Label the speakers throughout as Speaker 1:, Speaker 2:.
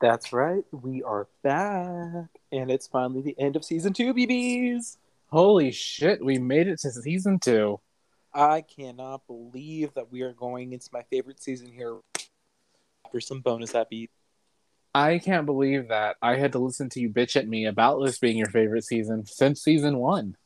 Speaker 1: That's right. We are back. And it's finally the end of season two, BBs.
Speaker 2: Holy shit, we made it to season two.
Speaker 1: I cannot believe that we are going into my favorite season here after some bonus happy.
Speaker 2: I can't believe that I had to listen to you bitch at me about this being your favorite season since season one.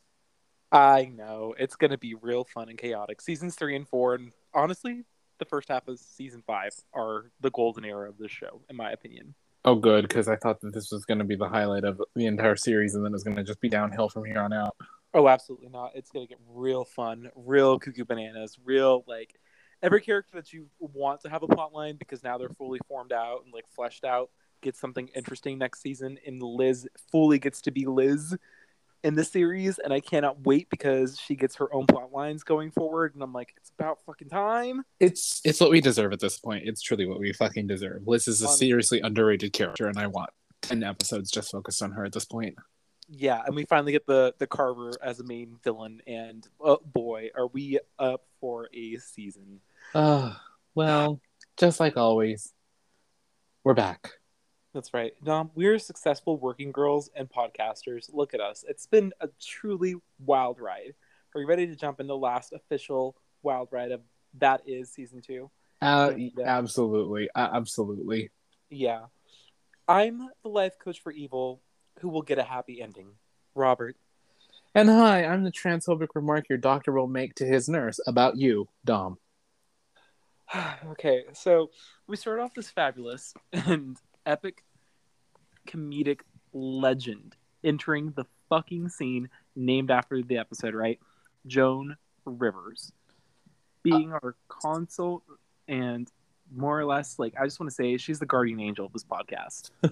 Speaker 1: I know. It's going to be real fun and chaotic. Seasons three and four, and honestly, the first half of season five are the golden era of this show, in my opinion.
Speaker 2: Oh, good, because I thought that this was going to be the highlight of the entire series, and then it's going to just be downhill from here on out.
Speaker 1: Oh, absolutely not. It's going to get real fun, real cuckoo bananas, real like every character that you want to have a plot line because now they're fully formed out and like fleshed out gets something interesting next season. And Liz fully gets to be Liz in the series, and I cannot wait because she gets her own plot lines going forward. And I'm like, it's about fucking time.
Speaker 2: It's it's what we deserve at this point. It's truly what we fucking deserve. Liz is a
Speaker 1: Um,
Speaker 2: seriously underrated character, and I want ten episodes just focused on her at this point.
Speaker 1: Yeah, and we finally get the the Carver as a main villain, and oh boy, are we up for a season?
Speaker 2: Uh, well, just like always, we're back.
Speaker 1: That's right. Dom, we're successful working girls and podcasters. Look at us. It's been a truly wild ride. Are you ready to jump into the last official wild ride of that is season two?
Speaker 2: Uh,
Speaker 1: Yeah.
Speaker 2: absolutely, uh, absolutely.
Speaker 1: Yeah. I'm the life coach for evil who will get a happy ending. Robert.
Speaker 2: And hi, I'm the transphobic remark your doctor will make to his nurse about you, Dom.
Speaker 1: okay, so we start off this fabulous and epic comedic legend entering the fucking scene named after the episode, right? Joan Rivers being our consult and more or less like I just want to say she's the guardian angel of this podcast.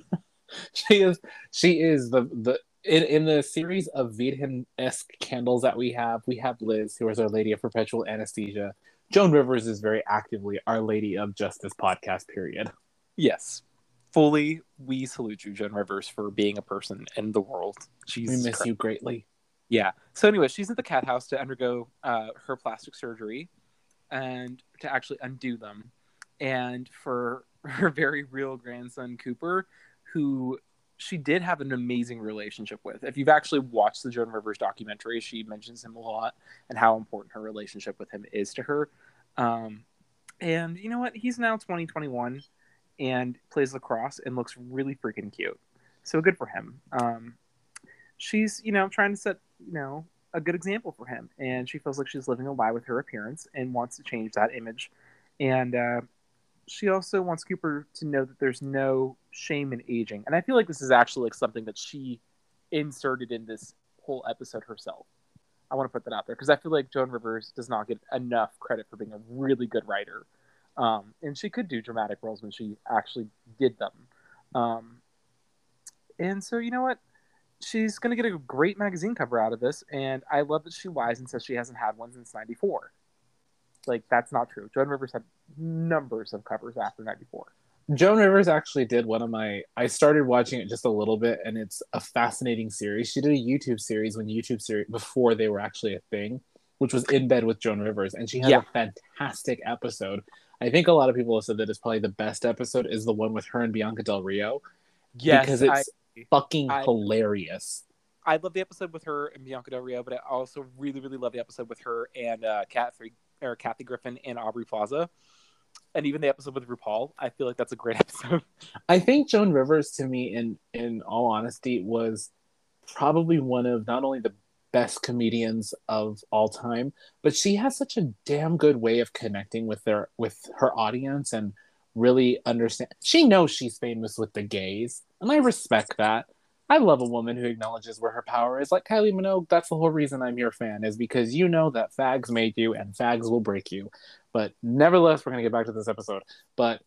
Speaker 2: She is, she is the the in, in the series of Vidham esque candles that we have. We have Liz, who is our Lady of Perpetual Anesthesia. Joan Rivers is very actively Our Lady of Justice podcast. Period.
Speaker 1: Yes. Fully we salute you, Joan Rivers, for being a person in the world.
Speaker 2: We miss
Speaker 1: Christ.
Speaker 2: you greatly.
Speaker 1: Yeah. So anyway, she's at the cat house to undergo uh, her plastic surgery and to actually undo them. And for her very real grandson Cooper, who she did have an amazing relationship with. If you've actually watched the Joan Rivers documentary, she mentions him a lot and how important her relationship with him is to her. Um, and you know what? He's now 2021 and plays lacrosse and looks really freaking cute. So good for him. Um, she's you know trying to set you know a good example for him. And she feels like she's living a lie with her appearance and wants to change that image. And uh, she also wants cooper to know that there's no shame in aging. And i feel like this is actually like something that she inserted in this whole episode herself. I want to put that out there because i feel like joan rivers does not get enough credit for being a really good writer um, and she could do dramatic roles when she actually did them um, and so you know what she's going to get a great magazine cover out of this and i love that she lies and says she hasn't had one since 94 like that's not true joan rivers had numbers of covers after 94
Speaker 2: Joan Rivers actually did one of my. I started watching it just a little bit, and it's a fascinating series. She did a YouTube series when YouTube series before they were actually a thing, which was in bed with Joan Rivers, and she had
Speaker 1: Yeah.
Speaker 2: a fantastic episode. I think a lot of people have said that it's probably the best episode is the one with her and Bianca Del Rio
Speaker 1: yes
Speaker 2: because it's
Speaker 1: I,
Speaker 2: fucking
Speaker 1: I-
Speaker 2: hilarious.
Speaker 1: I love the episode with her and bianca del rio but i also really really love the episode with her and uh kathy or kathy griffin and aubrey plaza and even the episode with rupaul i feel like that's a great episode
Speaker 2: I think Joan Rivers, to me, in in all honesty, was probably one of not only the best comedians of all time, but she has such a damn good way of connecting with their with her audience and really understand. She knows she's famous with the gays, and I respect that. I love a woman who acknowledges where her power is. Like Kylie Minogue, that's the whole reason I'm your fan, is because you know that fags made you and fags will break you. But nevertheless, we're gonna get back to this episode. But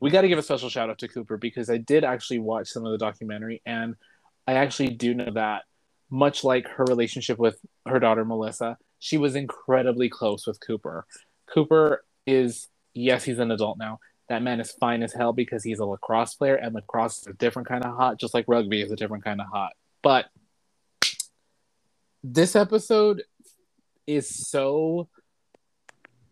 Speaker 2: we got to give a special shout out to Cooper because I did actually watch some of the documentary, and I actually do know that much like her relationship with her daughter Melissa, she was incredibly close with Cooper. Cooper is yes, he's an adult now. That man is fine as hell because he's a lacrosse player, and lacrosse is a different kind of hot, just like rugby is a different kind of hot. But this episode is so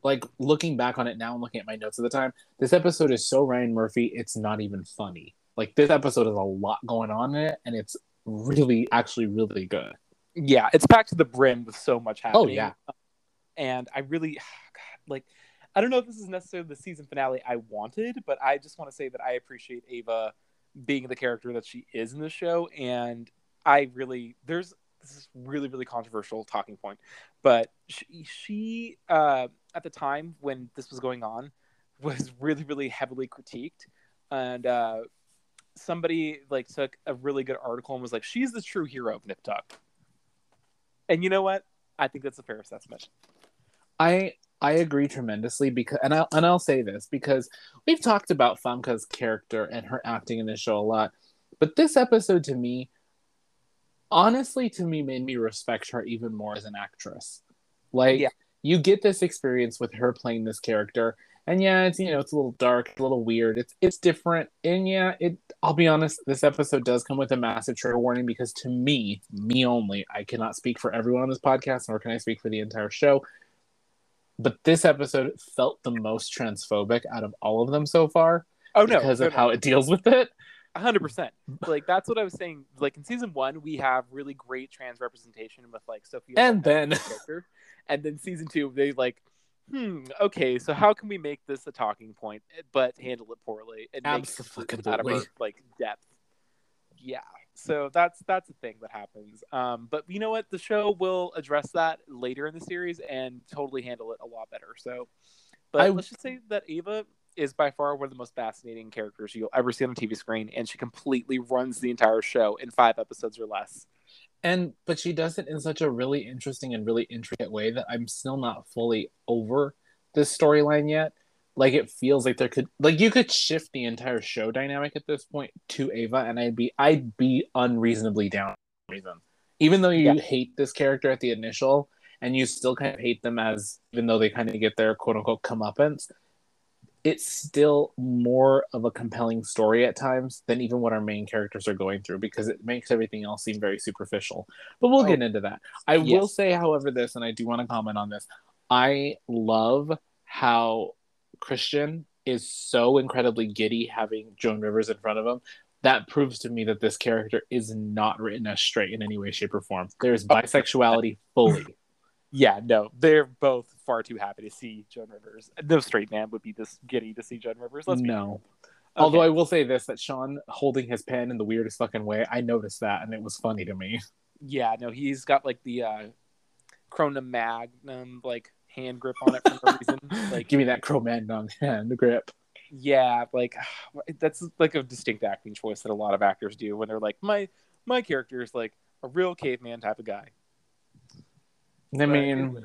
Speaker 2: like looking back on it now and looking at my notes at the time, this episode is so Ryan Murphy, it's not even funny. Like this episode has a lot going on in it, and it's really, actually, really good.
Speaker 1: Yeah, it's packed to the brim with so much happening.
Speaker 2: Oh yeah,
Speaker 1: and I really, God, like, I don't know if this is necessarily the season finale I wanted, but I just want to say that I appreciate Ava being the character that she is in the show, and I really there's this is really really controversial talking point, but she, she uh, at the time when this was going on was really really heavily critiqued, and uh, somebody like took a really good article and was like, she's the true hero of Nip Tuck. And you know what? I think that's a fair assessment.
Speaker 2: I I agree tremendously because and I and I'll say this because we've talked about Famke's character and her acting in this show a lot, but this episode to me, honestly, to me made me respect her even more as an actress. Like yeah. you get this experience with her playing this character, and yeah, it's you know it's a little dark, a little weird. It's it's different, and yeah, it. I'll be honest, this episode does come with a massive trigger warning because to me, me only, I cannot speak for everyone on this podcast, nor can I speak for the entire show. But this episode felt the most transphobic out of all of them so far.
Speaker 1: Oh no,
Speaker 2: because
Speaker 1: no,
Speaker 2: of
Speaker 1: no.
Speaker 2: how it deals with it.
Speaker 1: hundred percent. Like that's what I was saying. Like in season one, we have really great trans representation with like Sophia,
Speaker 2: and then
Speaker 1: and then season two, they like hmm, okay, so how can we make this a talking point, but handle it poorly and make it out of our like depth? Yeah, so that's that's a thing that happens. Um, but you know what? The show will address that later in the series and totally handle it a lot better. So, but I, let's just say that Ava is by far one of the most fascinating characters you'll ever see on a TV screen, and she completely runs the entire show in five episodes or less
Speaker 2: and but she does it in such a really interesting and really intricate way that i'm still not fully over this storyline yet like it feels like there could like you could shift the entire show dynamic at this point to ava and i'd be i'd be unreasonably down reason even though you yeah. hate this character at the initial and you still kind of hate them as even though they kind of get their quote unquote comeuppance it's still more of a compelling story at times than even what our main characters are going through because it makes everything else seem very superficial. But we'll oh. get into that. I yes. will say, however, this, and I do want to comment on this. I love how Christian is so incredibly giddy having Joan Rivers in front of him. That proves to me that this character is not written as straight in any way, shape, or form. There's oh. bisexuality fully
Speaker 1: yeah, no, they're both far too happy to see Joan Rivers. No straight man would be this giddy to see Joan Rivers. Let's
Speaker 2: no. Okay. Although I will say this: that Sean holding his pen in the weirdest fucking way, I noticed that, and it was funny to me.
Speaker 1: Yeah, no, he's got like the uh, Cro-Magnon like hand grip on it for no reason. Like,
Speaker 2: give me that Cro-Magnon hand grip.
Speaker 1: Yeah, like that's like a distinct acting choice that a lot of actors do when they're like, my my character is like a real caveman type of guy.
Speaker 2: I mean,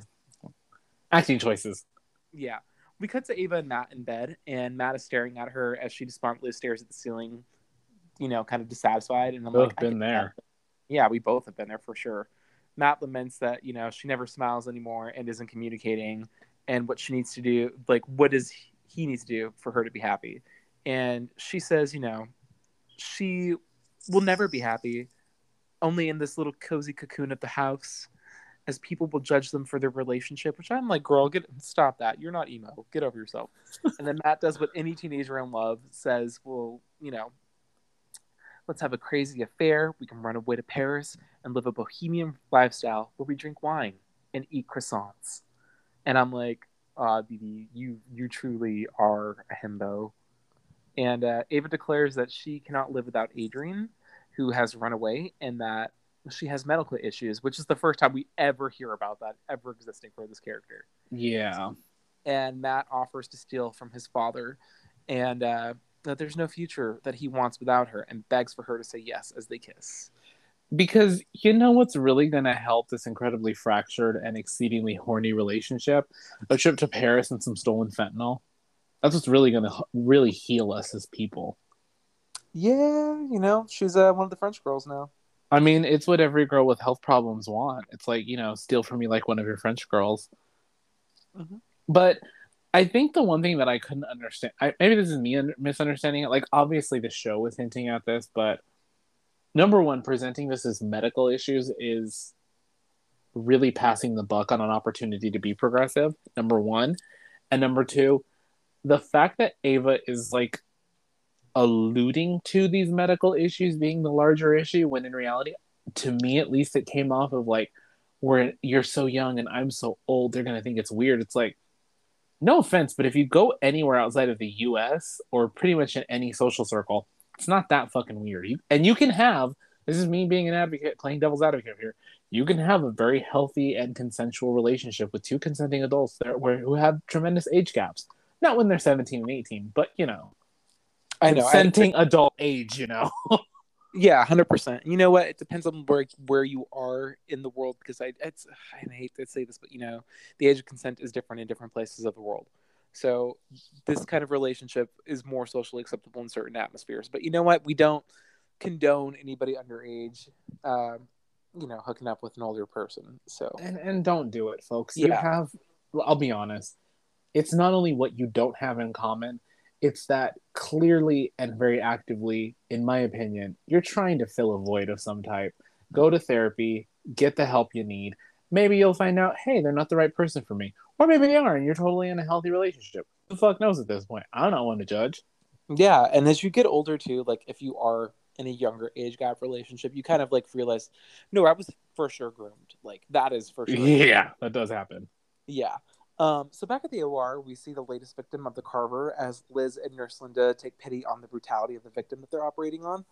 Speaker 2: acting choices.
Speaker 1: Yeah. We cut to Ava and Matt in bed, and Matt is staring at her as she despondently stares at the ceiling, you know, kind of dissatisfied. And I'm
Speaker 2: both
Speaker 1: like,
Speaker 2: been there.
Speaker 1: Yeah, we both have been there for sure. Matt laments that, you know, she never smiles anymore and isn't communicating, and what she needs to do, like, what does he needs to do for her to be happy? And she says, you know, she will never be happy, only in this little cozy cocoon of the house as people will judge them for their relationship, which I'm like, girl, get stop that. You're not emo. Get over yourself. and then Matt does what any teenager in love says, well, you know, let's have a crazy affair. We can run away to Paris and live a bohemian lifestyle where we drink wine and eat croissants. And I'm like, uh, BB, you you truly are a himbo. And uh, Ava declares that she cannot live without Adrian, who has run away, and that she has medical issues, which is the first time we ever hear about that ever existing for this character.
Speaker 2: Yeah.
Speaker 1: And Matt offers to steal from his father, and uh, that there's no future that he wants without her, and begs for her to say yes as they kiss.
Speaker 2: Because you know what's really going to help this incredibly fractured and exceedingly horny relationship? A trip to Paris and some stolen fentanyl. That's what's really going to really heal us as people.
Speaker 1: Yeah, you know, she's uh, one of the French girls now.
Speaker 2: I mean, it's what every girl with health problems want. It's like, you know, steal from me like one of your French girls. Mm-hmm. But I think the one thing that I couldn't understand, I, maybe this is me misunderstanding it. Like, obviously, the show was hinting at this, but number one, presenting this as medical issues is really passing the buck on an opportunity to be progressive. Number one. And number two, the fact that Ava is like alluding to these medical issues being the larger issue when in reality to me at least it came off of like where you're so young and I'm so old they're going to think it's weird. It's like no offense but if you go anywhere outside of the US or pretty much in any social circle it's not that fucking weird. You, and you can have this is me being an advocate playing devil's advocate here you can have a very healthy and consensual relationship with two consenting adults there where, who have tremendous age gaps. Not when they're 17 and 18 but you know
Speaker 1: I know.
Speaker 2: consenting adult age, you know.
Speaker 1: Yeah, hundred percent. You know what? It depends on where where you are in the world because I it's I hate to say this, but you know, the age of consent is different in different places of the world. So this kind of relationship is more socially acceptable in certain atmospheres. But you know what? We don't condone anybody underage, um, you know, hooking up with an older person. So
Speaker 2: and and don't do it, folks. You
Speaker 1: Yeah.
Speaker 2: have I'll be honest. It's not only what you don't have in common, it's that clearly and very actively, in my opinion, you're trying to fill a void of some type. Go to therapy, get the help you need. Maybe you'll find out, hey, they're not the right person for me. Or maybe they are, and you're totally in a healthy relationship. Who the fuck knows at this point? I don't want to judge.
Speaker 1: Yeah, and as you get older too, like if you are in a younger age gap relationship, you kind of like realize, no, I was for sure groomed. Like that is for sure.
Speaker 2: Yeah, that does happen.
Speaker 1: Yeah. Um, so back at the OR, we see the latest victim of the Carver as Liz and Nurse Linda take pity on the brutality of the victim that they're operating on.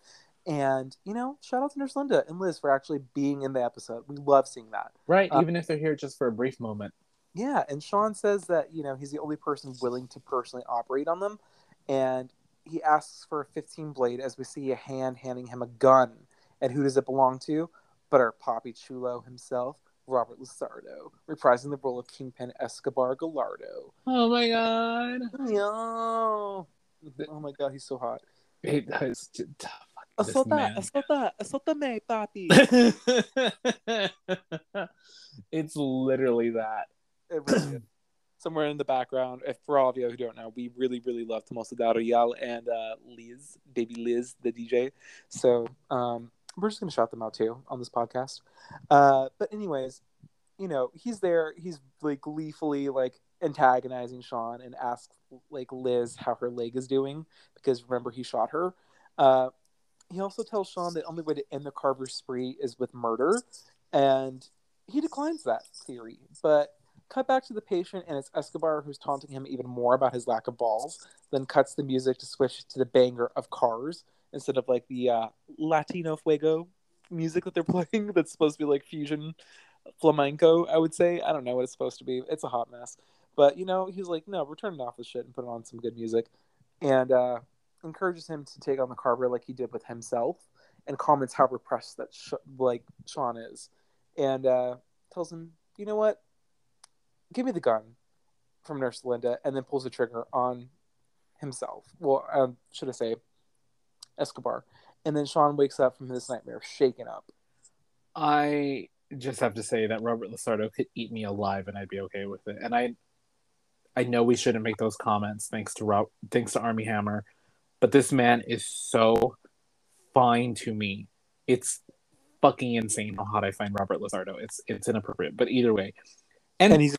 Speaker 1: And, you know, shout out to Nurse Linda and Liz for actually being in the episode. We love seeing that.
Speaker 2: Right,
Speaker 1: Uh,
Speaker 2: even if they're here just for a brief moment.
Speaker 1: Yeah, and Sean says that you know he's the only person willing to personally operate on them, and he asks for a 15 blade as we see a hand handing him a gun. And who does it belong to? But our Poppy Chulo himself, Robert LaSardo, reprising the role of Kingpin Escobar Gallardo.
Speaker 2: Oh my god.
Speaker 1: Yo! Oh my god, he's so hot.
Speaker 2: It does. This
Speaker 1: Asota, asota, asota me, papi.
Speaker 2: it's literally that.
Speaker 1: It really. Somewhere in the background, if for all of you who don't know, we really, really love Tomoso Daroyal and uh, Liz, baby Liz, the DJ. So um, we're just gonna shout them out too on this podcast. Uh, but anyways, you know, he's there. He's like gleefully like antagonizing Sean and asks like Liz how her leg is doing because remember he shot her. Uh, he also tells Sean that only way to end the Carver spree is with murder, and he declines that theory. But cut back to the patient, and it's Escobar who's taunting him even more about his lack of balls. Then cuts the music to switch to the banger of Cars instead of like the uh, Latino Fuego music that they're playing. That's supposed to be like fusion flamenco. I would say I don't know what it's supposed to be. It's a hot mess. But you know, he's like, no, we're turning off this shit and putting on some good music, and uh, encourages him to take on the Carver like he did with himself, and comments how repressed that Sh- like Sean is, and uh, tells him, you know what, give me the gun from Nurse Linda, and then pulls the trigger on himself. Well, um, should I say, Escobar, and then Sean wakes up from this nightmare, shaken up.
Speaker 2: I just have to say that Robert LaSardo could eat me alive and I'd be okay with it. And I I know we shouldn't make those comments thanks to Rob thanks to Armie Hammer, but this man is so fine to me. It's fucking insane how hot I find Robert LaSardo. It's it's inappropriate. But either way. And,
Speaker 1: And he's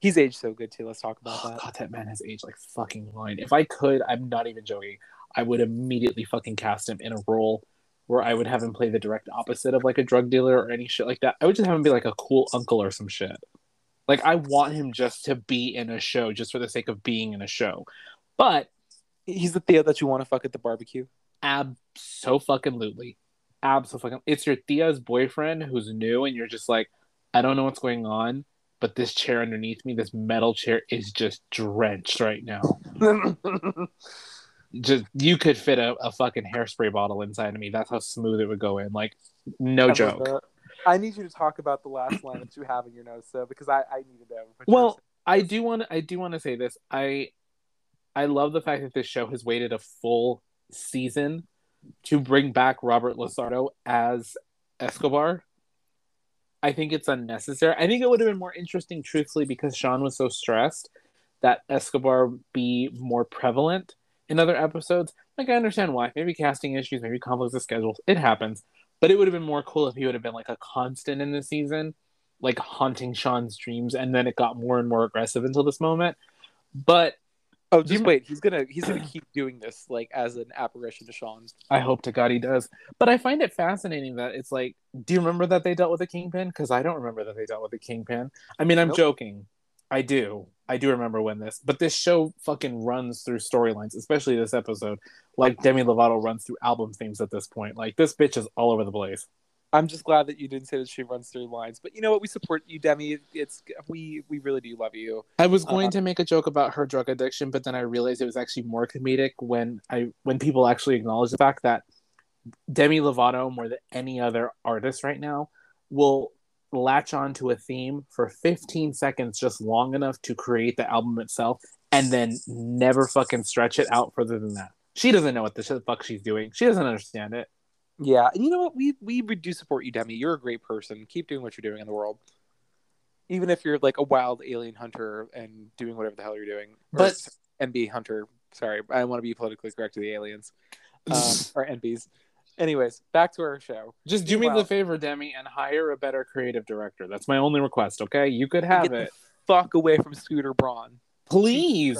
Speaker 1: he's aged so good too. Let's talk about
Speaker 2: oh,
Speaker 1: that.
Speaker 2: God, that man has aged like fucking wine. If I could, I'm not even joking. I would immediately fucking cast him in a role where I would have him play the direct opposite of like a drug dealer or any shit like that. I would just have him be like a cool uncle or some shit. Like I want him just to be in a show just for the sake of being in a show. But
Speaker 1: He's the Theo that you want to fuck at the barbecue.
Speaker 2: ab so fucking lutely. Absolutely. It's your Thea's boyfriend who's new and you're just like, I don't know what's going on, but this chair underneath me, this metal chair is just drenched right now. just you could fit a, a fucking hairspray bottle inside of me. That's how smooth it would go in. Like no
Speaker 1: I
Speaker 2: joke.
Speaker 1: that. I need you to talk about the last line that you have in your notes, though, because I, I need to know.
Speaker 2: Well, I do want I do want to say this. I I love the fact that this show has waited a full season to bring back Robert LaSardo as Escobar. I think it's unnecessary. I think it would have been more interesting, truthfully, because Sean was so stressed that Escobar be more prevalent in other episodes. Like I understand why. Maybe casting issues, maybe conflicts of schedules. It happens. But it would have been more cool if he would have been like a constant in the season, like haunting Sean's dreams, and then it got more and more aggressive until this moment. But
Speaker 1: Oh,
Speaker 2: you
Speaker 1: just wait. He's gonna he's gonna keep doing this like as an apparition to Sean.
Speaker 2: I hope to God he does. But I find it fascinating that it's like, do you remember that they dealt with a kingpin? Because I don't remember that they dealt with a kingpin. I mean, I'm
Speaker 1: Nope.
Speaker 2: joking. I do. I do remember when this, but this show fucking runs through storylines, especially this episode. Like Demi Lovato runs through album themes at this point. Like this bitch is all over the place.
Speaker 1: I'm just glad that you didn't say that she runs through lines. But you know what? We support you, Demi. It's we we really do love you.
Speaker 2: I was going
Speaker 1: Uh-huh.
Speaker 2: to make a joke about her drug addiction, but then I realized it was actually more comedic when I when people actually acknowledge the fact that Demi Lovato, more than any other artist right now, will latch on to a theme for 15 seconds, just long enough to create the album itself, and then never fucking stretch it out further than that. She doesn't know what the fuck she's doing. She doesn't understand it.
Speaker 1: Yeah, and you know what? We we do support you, Demi. You're a great person. Keep doing what you're doing in the world. Even if you're like a wild alien hunter and doing whatever the hell you're doing.
Speaker 2: But
Speaker 1: NB hunter. Sorry, I want to be politically correct to the aliens. Um, or NBs. Anyways, back to our show.
Speaker 2: just do me the favor, Demi, and hire a better creative director. That's my only request. Okay, you could have it,
Speaker 1: fuck away from Scooter Braun.
Speaker 2: please.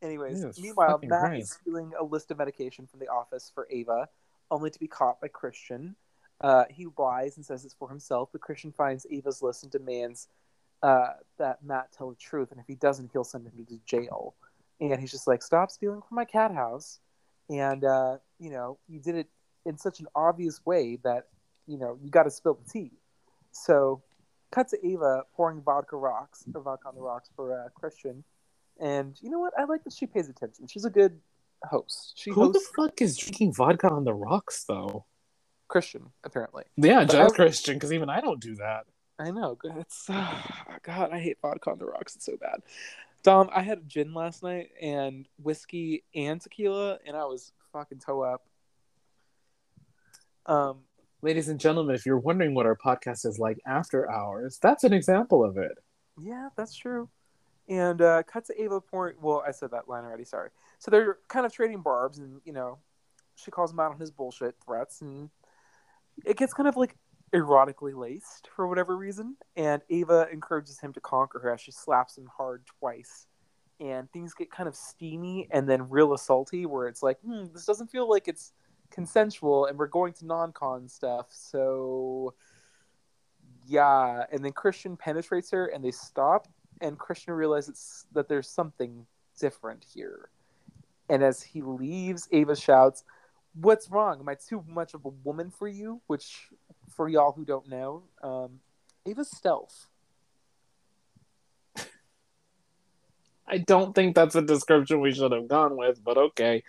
Speaker 1: Anyways,
Speaker 2: Jesus
Speaker 1: meanwhile,
Speaker 2: fucking
Speaker 1: Matt
Speaker 2: Christ.
Speaker 1: is stealing a list of medication from the office for Ava, only to be caught by Christian. Uh, he lies and says it's for himself, but Christian finds Ava's list and demands uh, that Matt tell the truth, and if he doesn't, he'll send him to jail. And he's just like, "Stop stealing from my cat house," and uh, you know, you did it in such an obvious way that you know you got to spill the tea. So, cut to Ava pouring vodka rocks or vodka on the rocks for uh, Christian. And you know what? I like that she pays attention. She's a good host. She
Speaker 2: Who the fuck is drinking vodka on the rocks, though?
Speaker 1: Christian, apparently.
Speaker 2: Yeah,
Speaker 1: But
Speaker 2: just
Speaker 1: I-
Speaker 2: Christian, because even I don't do that.
Speaker 1: I know. It's God. I hate vodka on the rocks. It's so bad. Dom, I had gin last night and whiskey and tequila, and I was fucking toe up. Um,
Speaker 2: Ladies and gentlemen, if you're wondering what our podcast is like after hours, that's an example of it.
Speaker 1: Yeah, that's true. And uh, cut to Ava pouring. Well, I said that line already. Sorry. So they're kind of trading barbs, and you know, she calls him out on his bullshit threats, and it gets kind of like erotically laced for whatever reason. And Ava encourages him to conquer her as she slaps him hard twice, and things get kind of steamy and then real assaulty, where it's like, hmm, this doesn't feel like it's consensual, and we're going to non-con stuff, so yeah. And then Christian penetrates her, and they stop and Christian realizes that there's something different here. And as he leaves, Ava shouts, What's wrong? Am I too much of a woman for you? Which, for y'all who don't know, um, Ava's stealth.
Speaker 2: I don't think that's a description we should have gone with, but okay.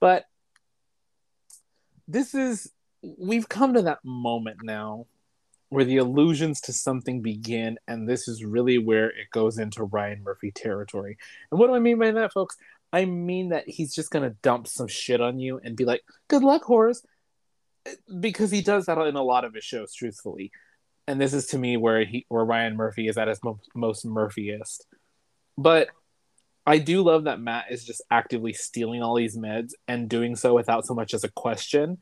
Speaker 2: But this is, we've come to that moment now where the allusions to something begin, and this is really where it goes into Ryan Murphy territory. And what do I mean by that, folks? I mean that he's just to dump some shit on you and be like, good luck, Horace. Because he does that in a lot of his shows, truthfully. And this is to me where he, where Ryan Murphy is at his mo- most Murphyist. But I do love that Matt is just actively stealing all these meds and doing so without so much as a question.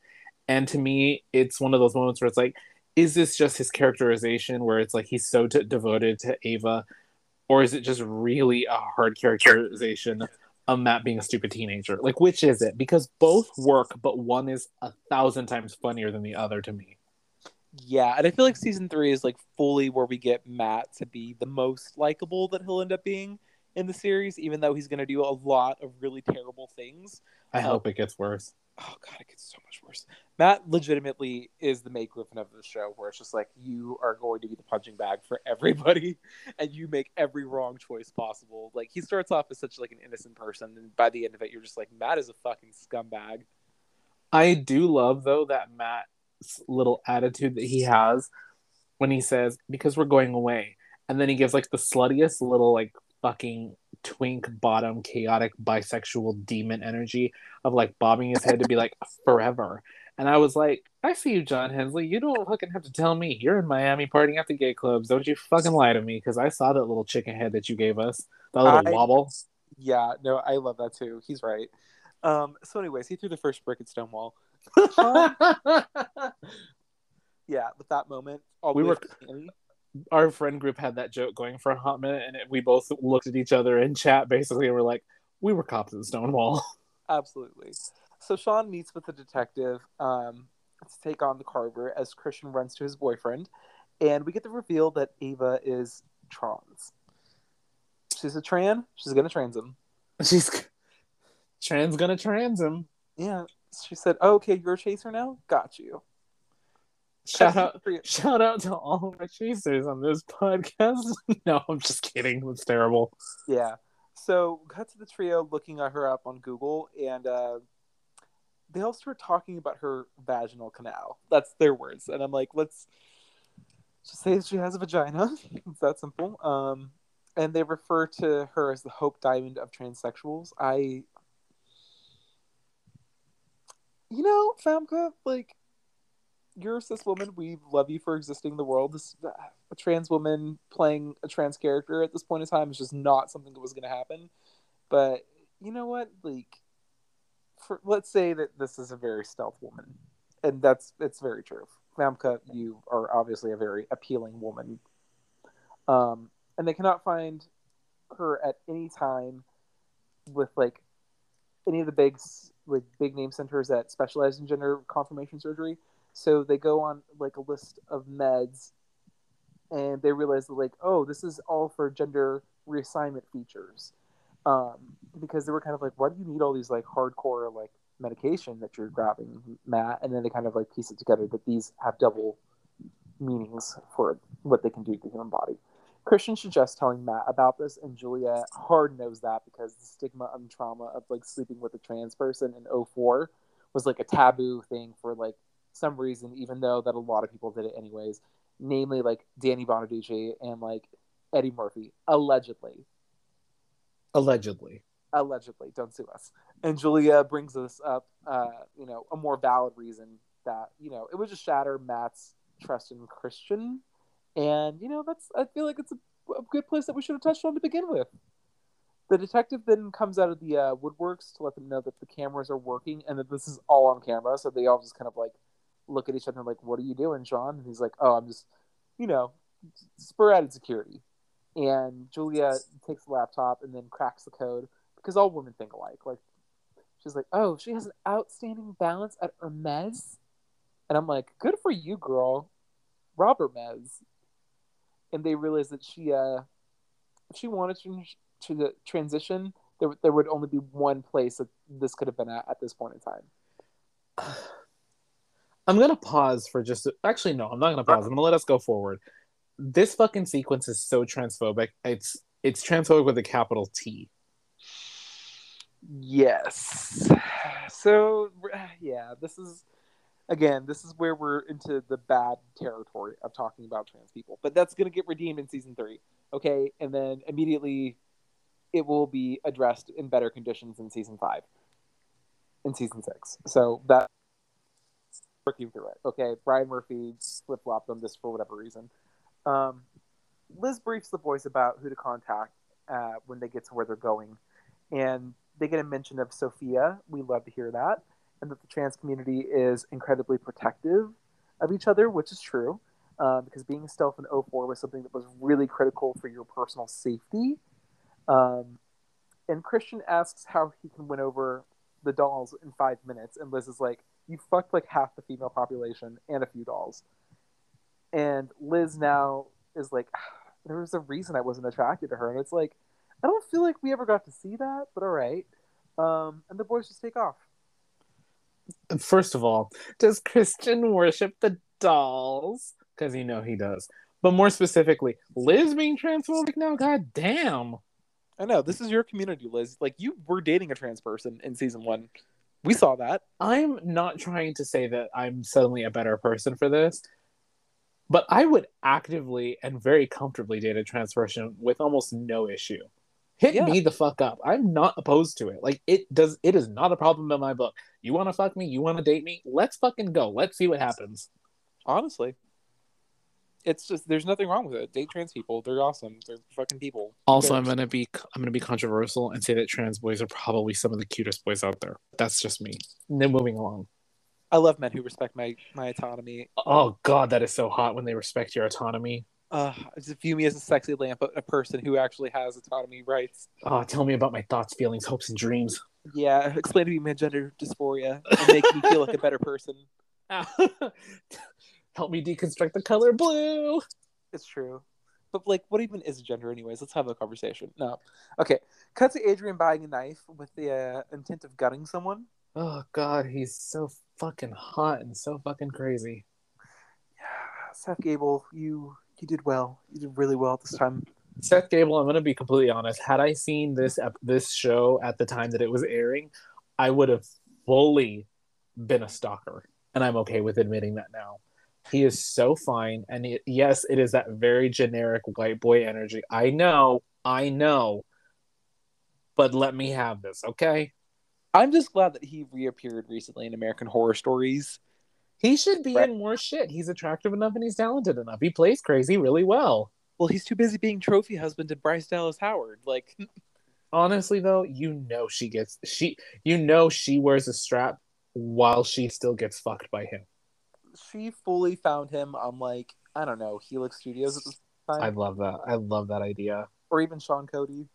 Speaker 2: And to me, it's one of those moments where it's like, is this just his characterization where it's like he's so t- devoted to Ava, or is it just really a hard characterization of Matt being a stupid teenager? Like, which is it? Because both work, but one is a thousand times funnier than the other to me.
Speaker 1: Yeah, and I feel like season three is like fully where we get Matt to be the most likable that he'll end up being in the series, even though he's going to do a lot of really terrible things.
Speaker 2: I
Speaker 1: Oh.
Speaker 2: hope it gets worse.
Speaker 1: oh god, it gets so much worse. Matt legitimately is the Meg Griffin of the show, where it's just like you are going to be the punching bag for everybody, and you make every wrong choice possible. Like he starts off as such like an innocent person, and by the end of it, you're just like Matt is a fucking scumbag.
Speaker 2: I do love though that Matt's little attitude that he has when he says because we're going away, and then he gives like the sluttiest little like fucking twink bottom chaotic bisexual demon energy of like bobbing his head to be like forever. And I was like, I see you, John Hensley. You don't fucking have to tell me. You're in Miami partying at the gay clubs. Don't you fucking lie to me because I saw that little chicken head that you gave us, that little
Speaker 1: I-
Speaker 2: wobble.
Speaker 1: Yeah, no, I love that too. He's right. Um, so, anyways, he threw the first brick at Stonewall. Yeah, with that moment, all
Speaker 2: We were-. Our friend group had that joke going for a hot minute, and it, we both looked at each other in chat basically, and we're like, we were cops at Stonewall.
Speaker 1: Absolutely. So Sean meets with the detective um, to take on the Carver as Christian runs to his boyfriend, and we get the reveal that Ava is trans. She's a tran. She's gonna trans him.
Speaker 2: She's trans gonna trans him.
Speaker 1: Yeah. She said, oh, "Okay, you're a chaser now. Got you."
Speaker 2: Shout out, shout out to all of our chasers on this podcast. no, I'm just kidding. It's terrible.
Speaker 1: Yeah. So cut to the trio looking at her up on Google, and uh, they all start talking about her vaginal canal. That's their words, and I'm like, let's just say she has a vagina. it's that simple. Um, and they refer to her as the Hope Diamond of transsexuals. I, you know, Famke, like, you're a cis woman. We love you for existing in the world. This a trans woman playing a trans character at this point in time is just not something that was going to happen. But you know what? Like, for let's say that this is a very stealth woman, and that's it's very true. Famke, you are obviously a very appealing woman. Um, and they cannot find her at any time with like any of the big like big name centers that specialize in gender confirmation surgery. So they go on like a list of meds and they realize that like, oh, this is all for gender reassignment features. Um, because they were kind of like, why do you need all these like hardcore like medication that you're grabbing, Matt? And then they kind of like piece it together that these have double meanings for what they can do to the human body. Christian suggests telling Matt about this, and Julia hard knows that because the stigma and trauma of like sleeping with a trans person in 04 was like a taboo thing for like some reason, even though that a lot of people did it anyways. Namely, like Danny Bonaducci and like Eddie Murphy, allegedly.
Speaker 2: Allegedly.
Speaker 1: Allegedly, don't sue us. And Julia brings us up, uh, you know, a more valid reason that you know it would just shatter Matt's trust in Christian, and you know that's I feel like it's a, a good place that we should have touched on to begin with. The detective then comes out of the uh, woodworks to let them know that the cameras are working and that this is all on camera. So they all just kind of like look at each other like, "What are you doing, Sean?" And he's like, "Oh, I'm just, you know, sporadic security." And Julia takes the laptop and then cracks the code because all women think alike. Like, she's like, "Oh, she has an outstanding balance at Hermes," and I'm like, "Good for you, girl, Rob Hermes." And they realize that she, uh, if she wanted to, to the transition, there there would only be one place that this could have been at at this point in time.
Speaker 2: I'm gonna pause for just actually no, I'm not gonna pause. I'm gonna let us go forward. This fucking sequence is so transphobic. It's it's transphobic with a capital T.
Speaker 1: Yes. So yeah, this is again, this is where we're into the bad territory of talking about trans people. But that's to get redeemed in season 3. Okay? And then immediately it will be addressed in better conditions in season 5. In season 6. So that through it. Okay, Ryan Murphy flip flopped on this for whatever reason. Um, Liz briefs the boys about who to contact uh, when they get to where they're going, and they get a mention of Sophia. We love to hear that, and that the trans community is incredibly protective of each other, which is true, uh, because being stealth in 04 was something that was really critical for your personal safety. Um, and Christian asks how he can win over the dolls in five minutes, and Liz is like, "You fucked like half the female population and a few dolls." And Liz now is like, "There was a reason I wasn't attracted to her," and it's like, I don't feel like we ever got to see that, but all right. Um, and the boys just take off.
Speaker 2: First of all, does Christian worship the dolls? Because you know he does. But more specifically, Liz being transphobic now? God damn.
Speaker 1: I know this is your community, Liz. Like you were dating a trans person in season one. We saw that.
Speaker 2: I'm not trying to say that I'm suddenly a better person for this, but I would actively and very comfortably date a trans person with almost no issue. Hit
Speaker 1: Yeah.
Speaker 2: me the fuck up. I'm not opposed to it. Like it does it is not a problem in my book. You want to fuck me? You want to date me? Let's fucking go. Let's see what happens.
Speaker 1: Honestly, it's just there's nothing wrong with it. Date trans people. They're awesome. They're fucking people.
Speaker 2: Also, I'm gonna be I'm gonna be controversial and say that trans boys are probably some of the cutest boys out there. That's just me. And then moving along.
Speaker 1: I love men who respect my my autonomy.
Speaker 2: Oh god, that is so hot when they respect your autonomy.
Speaker 1: Uh, just view me as a sexy lamp, but a person who actually has autonomy rights.
Speaker 2: Oh, tell me about my thoughts, feelings, hopes, and dreams.
Speaker 1: Yeah, explain to me my gender dysphoria and make me feel like a better person.
Speaker 2: Help me deconstruct the color blue.
Speaker 1: It's true. But like, what even is gender, anyways? Let's have a conversation. No, okay. Cut to Adrian buying a knife with the uh, intent of gutting someone.
Speaker 2: Oh God, he's so fucking hot and so fucking crazy.
Speaker 1: Yeah, Seth Gabel, you you did well. You did really well this time.
Speaker 2: Seth Gabel, I'm gonna be completely honest. Had I seen this ep- this show at the time that it was airing, I would have fully been a stalker, and I'm okay with admitting that now. He is so fine, and he, yes, it is that very generic white boy energy. I know, I know, but let me have this, okay?
Speaker 1: I'm just glad that he reappeared recently in American Horror Stories.
Speaker 2: He should be
Speaker 1: Right.
Speaker 2: in more shit. He's attractive enough and he's talented enough. He plays crazy really well.
Speaker 1: Well, he's too busy being trophy husband to Bryce Dallas Howard. Like,
Speaker 2: Honestly, though, you know she gets she you know she wears a strap while she still gets fucked by him.
Speaker 1: She fully found him on like I don't know Helix Studios at this time,
Speaker 2: I love that. I love that idea.
Speaker 1: or even Sean Cody.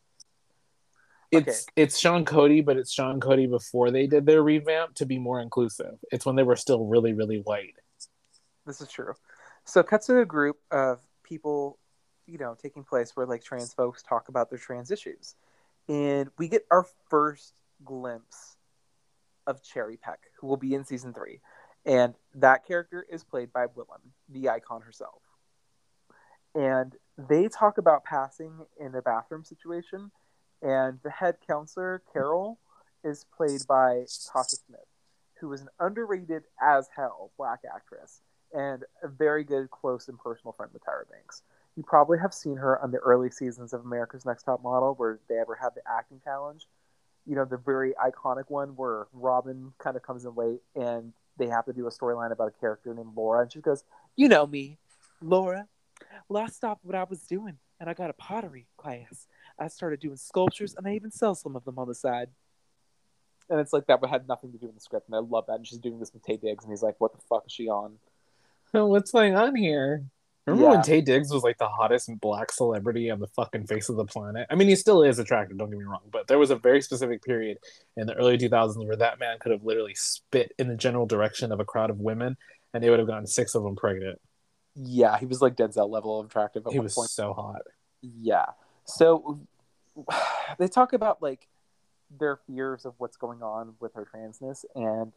Speaker 2: It's it's Sean Cody, but it's Sean Cody before they did their revamp to be more inclusive. It's when they were still really, really white.
Speaker 1: This is true. So, cuts to a group of people, you know, taking place where like trans folks talk about their trans issues, and we get our first glimpse of Cherry Peck, who will be in season three, and that character is played by Willam, the icon herself. And they talk about passing in a bathroom situation, and the head counselor Carol is played by Tasha Smith, who is an underrated as hell black actress and a very good close and personal friend with Tyra Banks. You probably have seen her on the early seasons of America's Next Top Model where they ever had the acting challenge. You know, the very iconic one where Robin kind of comes in late and they have to do a storyline about a character named Laura and she goes, You know me, Laura. Well, I stopped what I was doing and I got a pottery class. I started doing sculptures and I even sell some of them on the side. And it's like that had nothing to do with the script, and I love that. And she's doing this with Taye Diggs, and he's like, "What the fuck is she on?"
Speaker 2: What's going on here? Remember
Speaker 1: Yeah.
Speaker 2: when Taye Diggs was like the hottest black celebrity on the fucking face of the planet? I mean, he still is attractive, don't get me wrong, but there was a very specific period in the early 2000s where that man could have literally spit in the general direction of a crowd of women and they would have gotten six of them pregnant.
Speaker 1: Yeah, he was like Denzel level of attractive at
Speaker 2: He
Speaker 1: one
Speaker 2: was
Speaker 1: point.
Speaker 2: so hot.
Speaker 1: Yeah. So they talk about like their fears of what's going on with her transness, and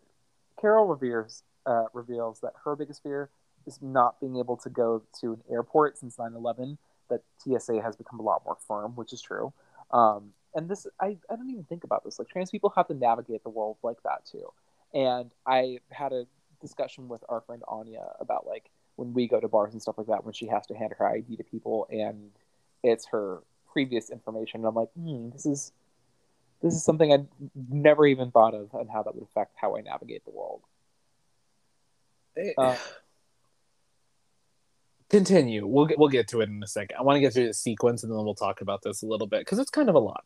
Speaker 1: Carol reveres uh, reveals that her biggest fear is not being able to go to an airport since 9-11 that tsa has become a lot more firm which is true. Um, and this I, I don't even think about this. Like trans people have to navigate the world like that too. And i had a discussion with our friend anya about like when we go to bars and stuff like that when she has to hand her id to people and it's her previous information. And i'm like hmm, this is this is something i'd never even thought of and how that would affect how i navigate the world. Uh,
Speaker 2: Continue. We'll get we'll get to it in a second. I want to get through the sequence and then we'll talk about this a little bit because it's kind of a lot.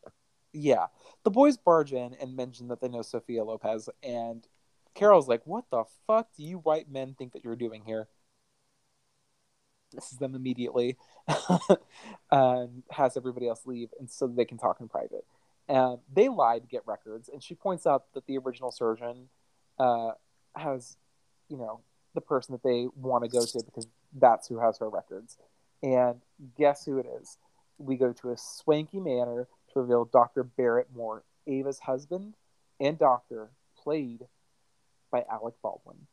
Speaker 1: Yeah. The boys barge in and mention that they know Sophia Lopez, and Carol's like, What the fuck do you white men think that you're doing here? This is them immediately and has everybody else leave and so they can talk in private. And they lied to get records, and she points out that the original surgeon uh, has, you know, the person that they want to go to because that's who has her records. And guess who it is? We go to a swanky manor to reveal Dr. Barrett Moore, Ava's husband and doctor, played by Alec Baldwin.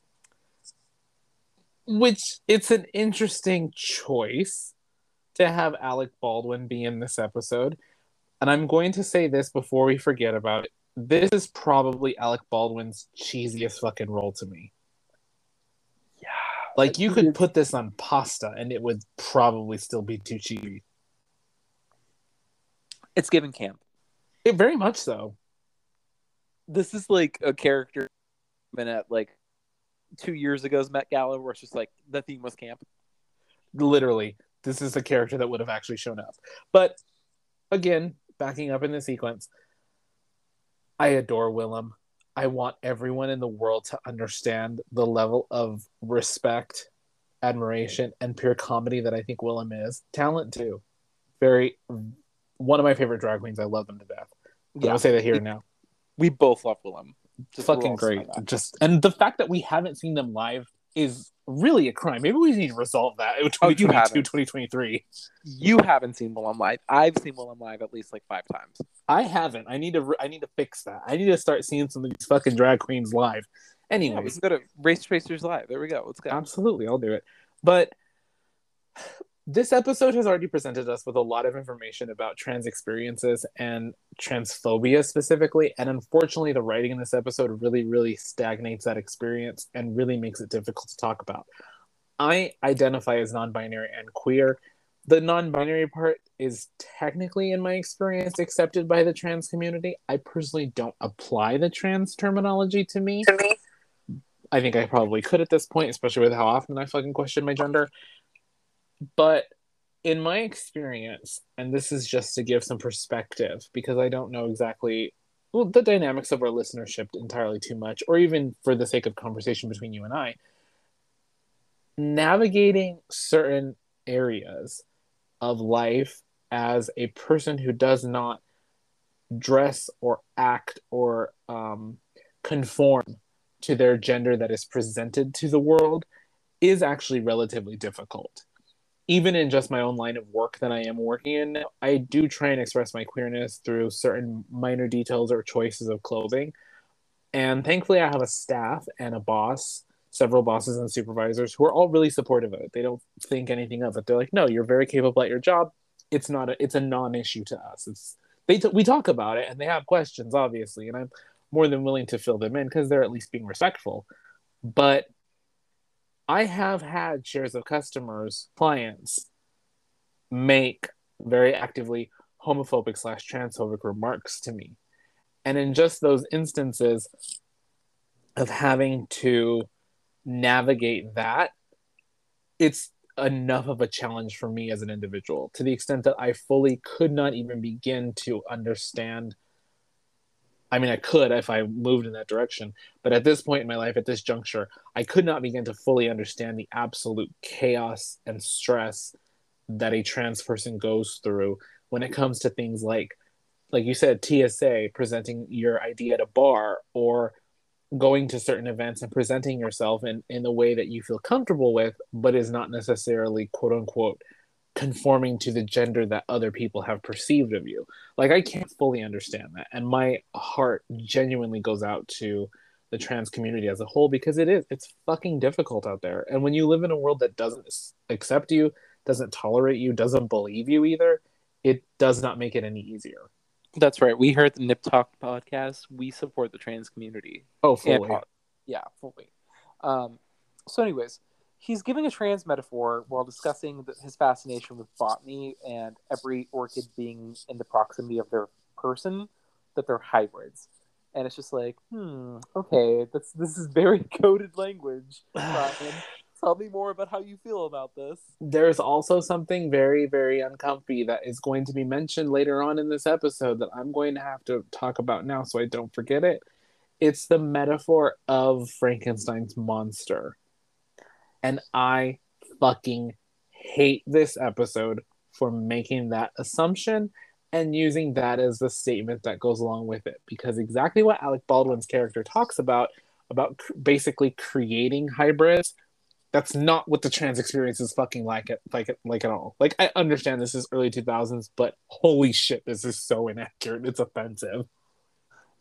Speaker 2: Which it's an interesting choice to have Alec Baldwin be in this episode. And I'm going to say this before we forget about it. This is probably Alec Baldwin's cheesiest fucking role to me.
Speaker 1: Yeah.
Speaker 2: Like you could put this on pasta and it would probably still be too cheesy.
Speaker 1: It's given camp.
Speaker 2: It very much so.
Speaker 1: This is like a character been at like two years ago's Met Gala where it's just like the theme was camp.
Speaker 2: Literally, this is a character that would have actually shown up. But again, backing up in the sequence, I adore Willam. I want everyone in the world to understand the level of respect admiration and pure comedy that I think Willam is. Talent too. Very one of my favorite drag queens. I love them to death. Yeah. I'll say that here
Speaker 1: we,
Speaker 2: now.
Speaker 1: We both love Willam.
Speaker 2: Just fucking great. Just and the fact that we haven't seen them live is really a crime. Maybe we need to resolve that in 2022, oh, 2023.
Speaker 1: You haven't seen Willam live. I've seen Willam live at least like five times.
Speaker 2: I haven't. I need to. I need to fix that. I need to start seeing some of these fucking drag queens live. Anyways, yeah,
Speaker 1: go to Race Chaser Live. There we go. Let's go.
Speaker 2: Absolutely, I'll do it. But this episode has already presented us with a lot of information about trans experiences and transphobia specifically. And unfortunately, the writing in this episode really, really stagnates that experience and really makes it difficult to talk about. I identify as non binary and queer. The non binary part is technically, in my experience, accepted by the trans community. I personally don't apply the trans terminology to me. To me. I think I probably could at this point, especially with how often I fucking question my gender. But in my experience, and this is just to give some perspective because I don't know exactly well the dynamics of our listenership entirely too much, or even for the sake of conversation between you and I, navigating certain areas of life as a person who does not dress or act or um, conform to their gender that is presented to the world is actually relatively difficult even in just my own line of work that I am working in, I do try and express my queerness through certain minor details or choices of clothing. And thankfully, I have a staff and a boss, several bosses and supervisors who are all really supportive of it. They don't think anything of it. They're like, "No, you're very capable at your job. It's not a, it's a non-issue to us. It's they t- we talk about it and they have questions, obviously, and I'm more than willing to fill them in because they're at least being respectful. But I have had shares of customers, clients make very actively homophobic slash transphobic remarks to me. And in just those instances of having to navigate that, it's enough of a challenge for me as an individual to the extent that I fully could not even begin to understand I mean, I could if I moved in that direction, but at this point in my life, at this juncture, I could not begin to fully understand the absolute chaos and stress that a trans person goes through when it comes to things like, like you said, TSA, presenting your ID at a bar, or going to certain events and presenting yourself in, in a way that you feel comfortable with, but is not necessarily quote unquote conforming to the gender that other people have perceived of you. Like I can't fully understand that. And my heart genuinely goes out to the trans community as a whole because it is it's fucking difficult out there. And when you live in a world that doesn't accept you, doesn't tolerate you, doesn't believe you either, it does not make it any easier.
Speaker 1: That's right. We heard the Nip Talk podcast. We support the trans community.
Speaker 2: Oh, fully. And,
Speaker 1: yeah, fully. Um, so, anyways, he's giving a trans metaphor while discussing the, his fascination with botany and every orchid being in the proximity of their person, that they're hybrids. And it's just like, hmm, okay, that's this is very coded language. Tell me more about how you feel about this.
Speaker 2: There's also something very, very uncomfy that is going to be mentioned later on in this episode that I'm going to have to talk about now so I don't forget it. It's the metaphor of Frankenstein's monster and I fucking hate this episode for making that assumption and using that as the statement that goes along with it. Because exactly what Alec Baldwin's character talks about, about cr- basically creating hybrids, that's not what the trans experience is fucking like it like it like at all. Like I understand this is early 2000s, but holy shit, this is so inaccurate. It's offensive.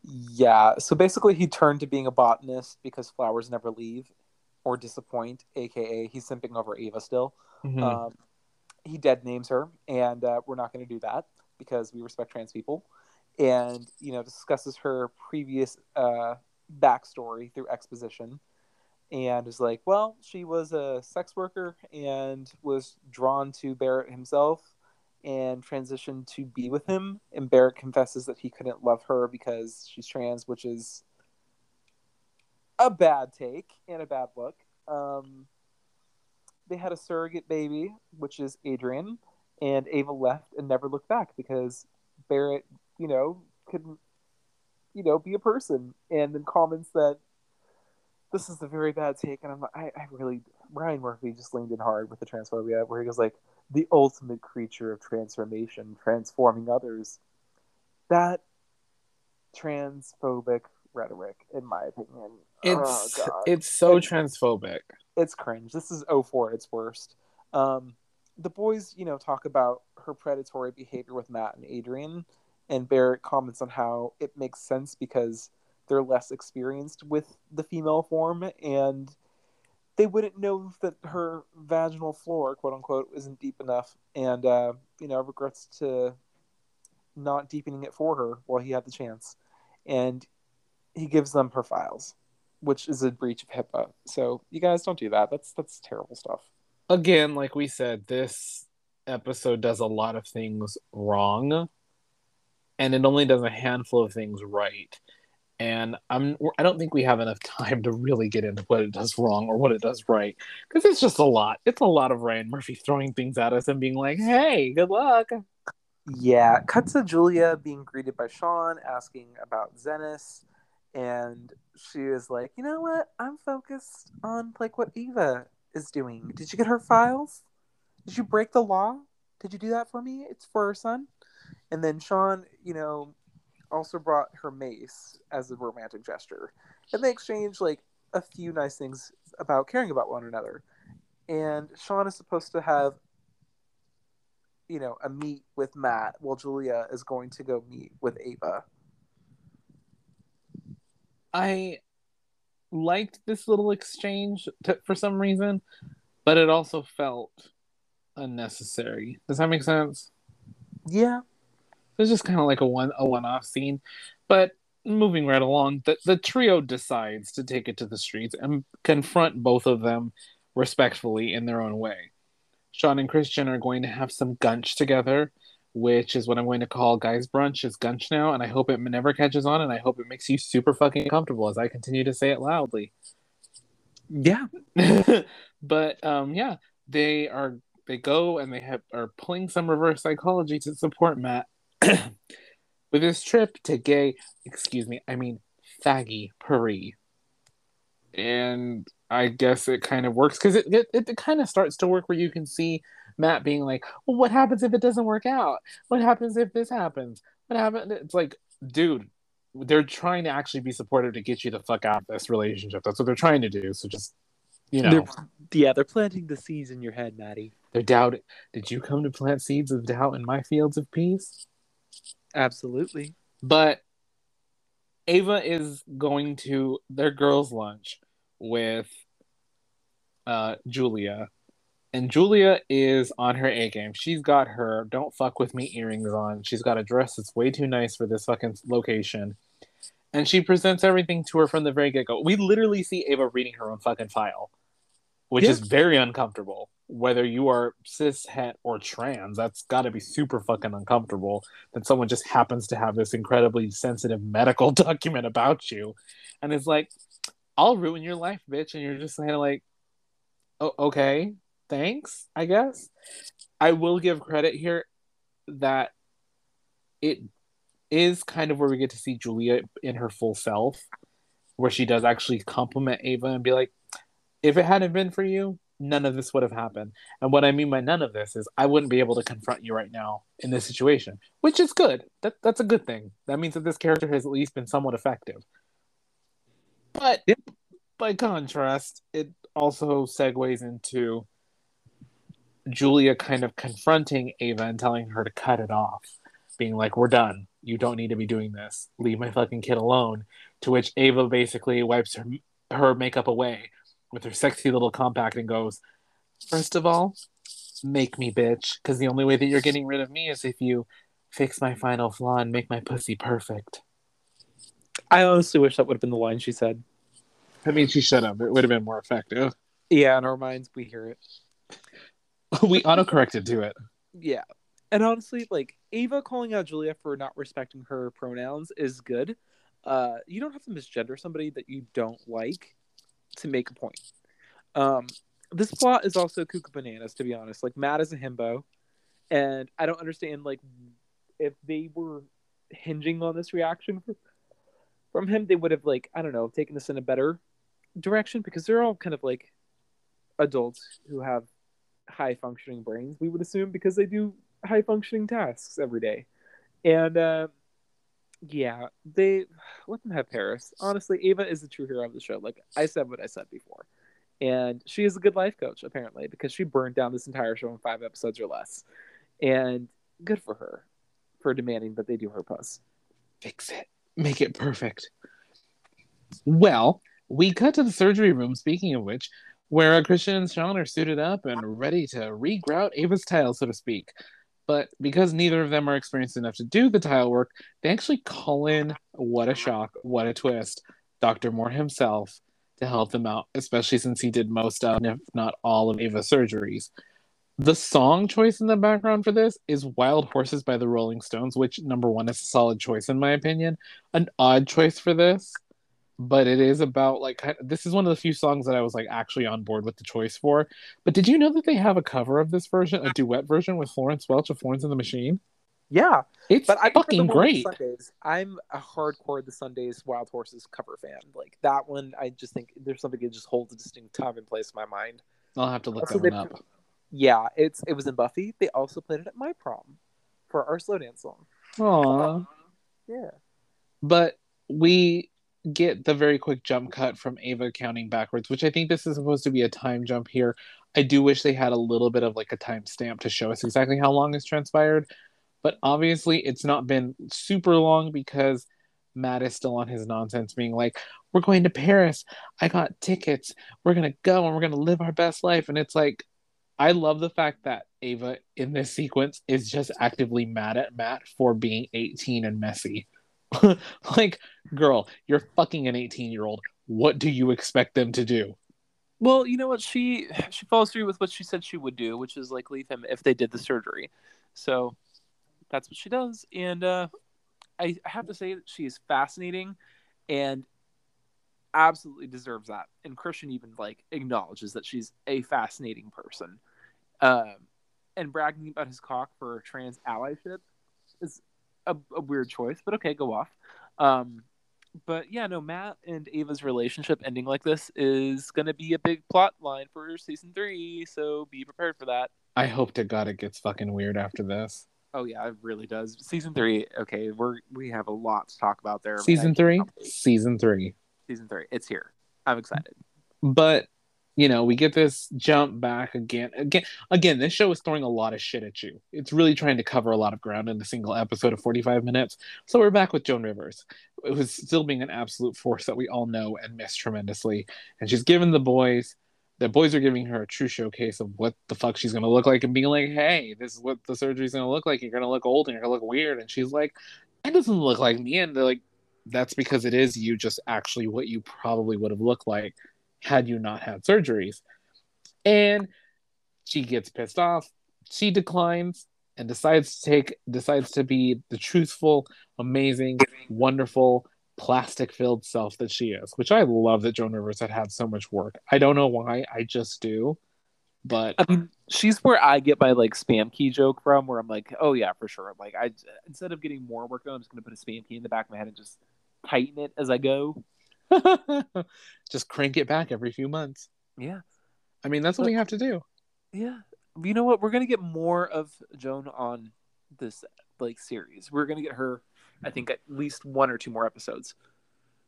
Speaker 1: Yeah, so basically he turned to being a botanist because flowers never leave or disappoint, aka he's simping over Ava still. Mm-hmm. Um, he dead names her, and uh, we're not going to do that because we respect trans people. And you know, discusses her previous uh, backstory through exposition, and is like, well, she was a sex worker and was drawn to Barrett himself, and transitioned to be with him. And Barrett confesses that he couldn't love her because she's trans, which is a bad take and a bad look. Um, they had a surrogate baby, which is Adrian, and Ava left and never looked back because Barrett, you know, couldn't, you know, be a person. And then comments that this is a very bad take, and I'm I, I really Ryan Murphy just leaned in hard with the transphobia, where he goes like the ultimate creature of transformation, transforming others. That transphobic rhetoric, in my opinion,
Speaker 2: It's
Speaker 1: oh,
Speaker 2: it's so transphobic.
Speaker 1: it's cringe. This is 04 its worst. Um, the boys, you know, talk about her predatory behavior with Matt and Adrian, and Barrett comments on how it makes sense because they're less experienced with the female form and they wouldn't know that her vaginal floor, quote unquote, isn't deep enough, and uh, you know, regrets to not deepening it for her while he had the chance. And he gives them her files, which is a breach of HIPAA. So you guys don't do that. That's that's terrible stuff.
Speaker 2: Again, like we said, this episode does a lot of things wrong, and it only does a handful of things right. And I'm I don't think we have enough time to really get into what it does wrong or what it does right because it's just a lot. It's a lot of Ryan Murphy throwing things at us and being like, "Hey, good luck."
Speaker 1: Yeah, cuts to Julia being greeted by Sean, asking about Zenis, and she was like, "You know what? I'm focused on like what Eva is doing. Did you get her files? Did you break the law? Did you do that for me? It's for her son." And then Sean, you know, also brought her mace as a romantic gesture, and they exchange like a few nice things about caring about one another. And Sean is supposed to have you know, a meet with Matt while Julia is going to go meet with Ava.
Speaker 2: I liked this little exchange to, for some reason, but it also felt unnecessary. Does that make sense?
Speaker 1: Yeah.
Speaker 2: It's just kind of like a one a one off scene, but moving right along, the the trio decides to take it to the streets and confront both of them respectfully in their own way. Sean and Christian are going to have some gunch together, which is what I'm going to call guys brunch is gunch now, and I hope it never catches on, and I hope it makes you super fucking comfortable as I continue to say it loudly.
Speaker 1: Yeah.
Speaker 2: but um, yeah, they are they go and they have are pulling some reverse psychology to support Matt with his trip to gay, excuse me, I mean faggy Paris. And I guess it kind of works because it, it, it kind of starts to work where you can see Matt being like, well, what happens if it doesn't work out? What happens if this happens? What happens? It's like, dude, they're trying to actually be supportive to get you the fuck out of this relationship. That's what they're trying to do. So just, you know.
Speaker 1: They're, yeah, they're planting the seeds in your head, Maddie.
Speaker 2: They're doubting. Did you come to plant seeds of doubt in my fields of peace?
Speaker 1: Absolutely.
Speaker 2: But Ava is going to their girls' lunch with uh, Julia. And Julia is on her A game. She's got her don't fuck with me earrings on. She's got a dress that's way too nice for this fucking location. And she presents everything to her from the very get go. We literally see Ava reading her own fucking file, which
Speaker 1: Yeah.
Speaker 2: is very uncomfortable. Whether you are cis, het, or trans, that's got to be super fucking uncomfortable that someone just happens to have this incredibly sensitive medical document about you. And it's like, I'll ruin your life, bitch. And you're just kind of like, oh, okay, thanks, I guess. I will give credit here that it is kind of where we get to see Julia in her full self, where she does actually compliment Ava and be like, if it hadn't been for you, none of this would have happened. And what I mean by none of this is I wouldn't be able to confront you right now in this situation, which is good. That that's a good thing. That means that this character has at least been somewhat effective. But by contrast, it also segues into Julia kind of confronting Ava and telling her to cut it off, being like, "We're done. You don't need to be doing this. Leave my fucking kid alone." To which Ava basically wipes her her makeup away with her sexy little compact and goes, First of all, make me bitch, because the only way that you're getting rid of me is if you fix my final flaw and make my pussy perfect.
Speaker 1: I honestly wish that would have been the line she said.
Speaker 2: I mean, she should have. It would have been more effective.
Speaker 1: Yeah, in our minds, we hear it.
Speaker 2: we autocorrected to it.
Speaker 1: Yeah. And honestly, like Ava calling out Julia for not respecting her pronouns is good. Uh, you don't have to misgender somebody that you don't like to make a point. Um, this plot is also cuckoo bananas, to be honest. Like Matt is a himbo, and I don't understand like if they were hinging on this reaction from him, they would have like I don't know taken this in a better direction because they're all kind of like adults who have high functioning brains. We would assume because they do high functioning tasks every day, and uh, yeah, they let them have Paris. Honestly, Ava is the true hero of the show. Like I said, what I said before, and she is a good life coach apparently because she burned down this entire show in five episodes or less, and good for her for demanding that they do her puss.
Speaker 2: Fix it. Make it perfect. Well, we cut to the surgery room, speaking of which, where Christian and Sean are suited up and ready to regrout Ava's tile, so to speak. But because neither of them are experienced enough to do the tile work, they actually call in, what a shock, what a twist, Dr. Moore himself to help them out, especially since he did most of, if not all, of Ava's surgeries. The song choice in the background for this is Wild Horses by the Rolling Stones, which, number one, is a solid choice in my opinion. An odd choice for this, but it is about like this is one of the few songs that I was like actually on board with the choice for. But did you know that they have a cover of this version, a duet version with Florence Welch of Florence and the Machine?
Speaker 1: Yeah,
Speaker 2: It's
Speaker 1: but I
Speaker 2: fucking great.
Speaker 1: Sundays. I'm a hardcore the Sundays Wild Horses cover fan. Like that one, I just think there's something that just holds a distinct time and place in my mind.
Speaker 2: I'll have to look
Speaker 1: Also,
Speaker 2: that one up.
Speaker 1: Yeah, it's it was in Buffy. They also played it at my prom for our slow dance song.
Speaker 2: Aww.
Speaker 1: Yeah.
Speaker 2: but we get the very quick jump cut from Ava counting backwards, which I think this is supposed to be a time jump here. I do wish they had a little bit of like a timestamp to show us exactly how long has transpired, but obviously it's not been super long because Matt is still on his nonsense, being like, "We're going to Paris. I got tickets. We're gonna go and we're gonna live our best life." And it's like, I love the fact that Ava in this sequence is just actively mad at Matt for being 18 and messy. like, girl, you're fucking an 18 year old. What do you expect them to do?
Speaker 1: Well, you know what? She she follows through with what she said she would do, which is like leave him if they did the surgery. So that's what she does, and uh, I have to say that she is fascinating, and absolutely deserves that. And Christian even like acknowledges that she's a fascinating person. Um, and bragging about his cock for trans allyship is a, a weird choice, but okay, go off. Um, but yeah, no, Matt and Ava's relationship ending like this is going to be a big plot line for season three, so be prepared for that.
Speaker 2: I hope to God it gets fucking weird after this.
Speaker 1: Oh yeah, it really does. Season three, okay, we're we have a lot to talk about there.
Speaker 2: Season three? Season three.
Speaker 1: Season three, it's here. I'm excited.
Speaker 2: But you know, we get this jump back again. Again, again, this show is throwing a lot of shit at you. It's really trying to cover a lot of ground in a single episode of 45 minutes. So we're back with Joan Rivers, who's still being an absolute force that we all know and miss tremendously. And she's given the boys, the boys are giving her a true showcase of what the fuck she's gonna look like and being like, hey, this is what the surgery's gonna look like. You're gonna look old and you're gonna look weird. And she's like, that doesn't look like me. And they're like, that's because it is you just actually what you probably would have looked like had you not had surgeries. And she gets pissed off. She declines and decides to take decides to be the truthful, amazing, wonderful, plastic filled self that she is, which I love that Joan Rivers had had so much work. I don't know why, I just do. But
Speaker 1: I mean, she's where I get my like spam key joke from, where I'm like, oh yeah, for sure. Like I instead of getting more work done, I'm just gonna put a spam key in the back of my head and just tighten it as I go.
Speaker 2: just crank it back every few months.
Speaker 1: Yeah.
Speaker 2: I mean, that's what we have to do.
Speaker 1: Yeah. You know what? We're gonna get more of Joan on this like series. We're gonna get her, I think, at least one or two more episodes.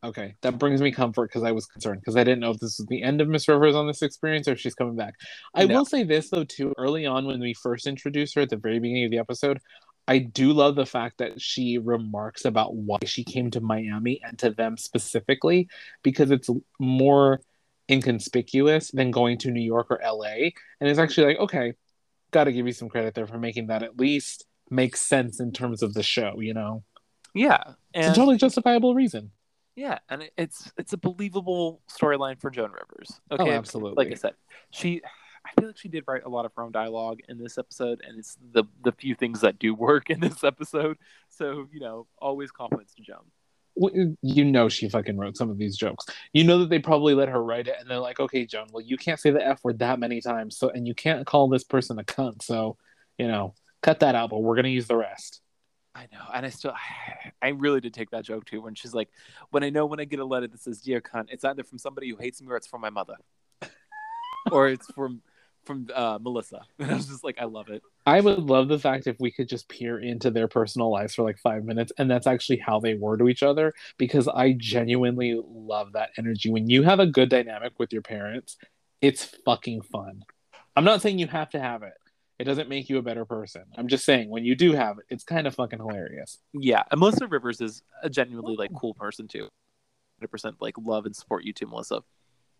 Speaker 2: Okay, that brings me comfort because I was concerned because I didn't know if this was the end of Miss Rivers on this experience or if she's coming back. I
Speaker 1: No.
Speaker 2: will say this though too. Early on, when we first introduced her at the very beginning of the episode, I do love the fact that she remarks about why she came to Miami and to them specifically because it's more inconspicuous than going to New York or LA. And it's actually like, okay, got to give you some credit there for making that at least make sense in terms of the show. You know,
Speaker 1: Yeah.
Speaker 2: it's a totally justifiable reason.
Speaker 1: Yeah, and it's it's a believable storyline for Joan Rivers. Oh, okay,
Speaker 2: Oh, absolutely.
Speaker 1: Like I said, she I feel like she did write a lot of her own dialogue in this episode, and it's the the few things that do work in this episode. So you know, always compliments to Joan.
Speaker 2: you know she fucking wrote some of these jokes. You know that they probably let her write it, and they're like, "Okay, Joan, well, you can't say the f word that many times, so and you can't call this person a cunt, so you know, cut that out. But we're gonna use the rest."
Speaker 1: I know, and I still, I really did take that joke too. When she's like, "When I know when I get a letter that says dear cunt, it's either from somebody who hates me or it's from my mother, or it's from from uh, Melissa." And I was just like, I love it.
Speaker 2: I would love the fact if we could just peer into their personal lives for like five minutes, and that's actually how they were to each other. Because I genuinely love that energy. When you have a good dynamic with your parents, it's fucking fun. I'm not saying you have to have it. It doesn't make you a better person. I'm just saying when you do have it, it's kind of fucking hilarious.
Speaker 1: Yeah, and Melissa Rivers is a genuinely like cool person too. 100% like love and support you too, Melissa.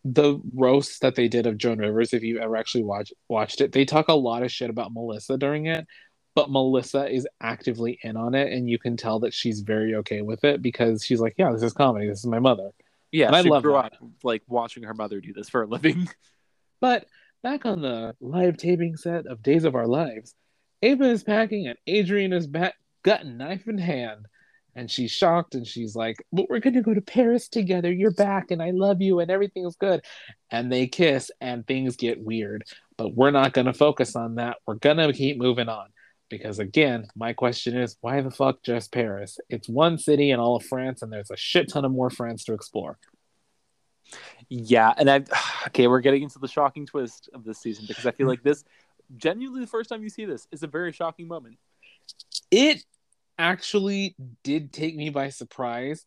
Speaker 2: The roast that they did of Joan Rivers, if you ever actually watch watched it, they talk a lot of shit about Melissa during it, but Melissa is actively in on it, and you can tell that she's very okay with it because she's like, "Yeah, this is comedy. This is my mother."
Speaker 1: Yeah,
Speaker 2: And I love
Speaker 1: grew
Speaker 2: that.
Speaker 1: up like watching her mother do this for a living.
Speaker 2: But back on the live taping set of Days of Our Lives, Ava is packing and Adrian is back, got a knife in hand. And she's shocked and she's like, But we're going to go to Paris together. You're back and I love you and everything's good. And they kiss and things get weird. But we're not going to focus on that. We're going to keep moving on. Because again, my question is why the fuck just Paris? It's one city in all of France and there's a shit ton of more France to explore.
Speaker 1: Yeah, and I okay, we're getting into the shocking twist of this season because I feel like this genuinely the first time you see this is a very shocking moment.
Speaker 2: it actually did take me by surprise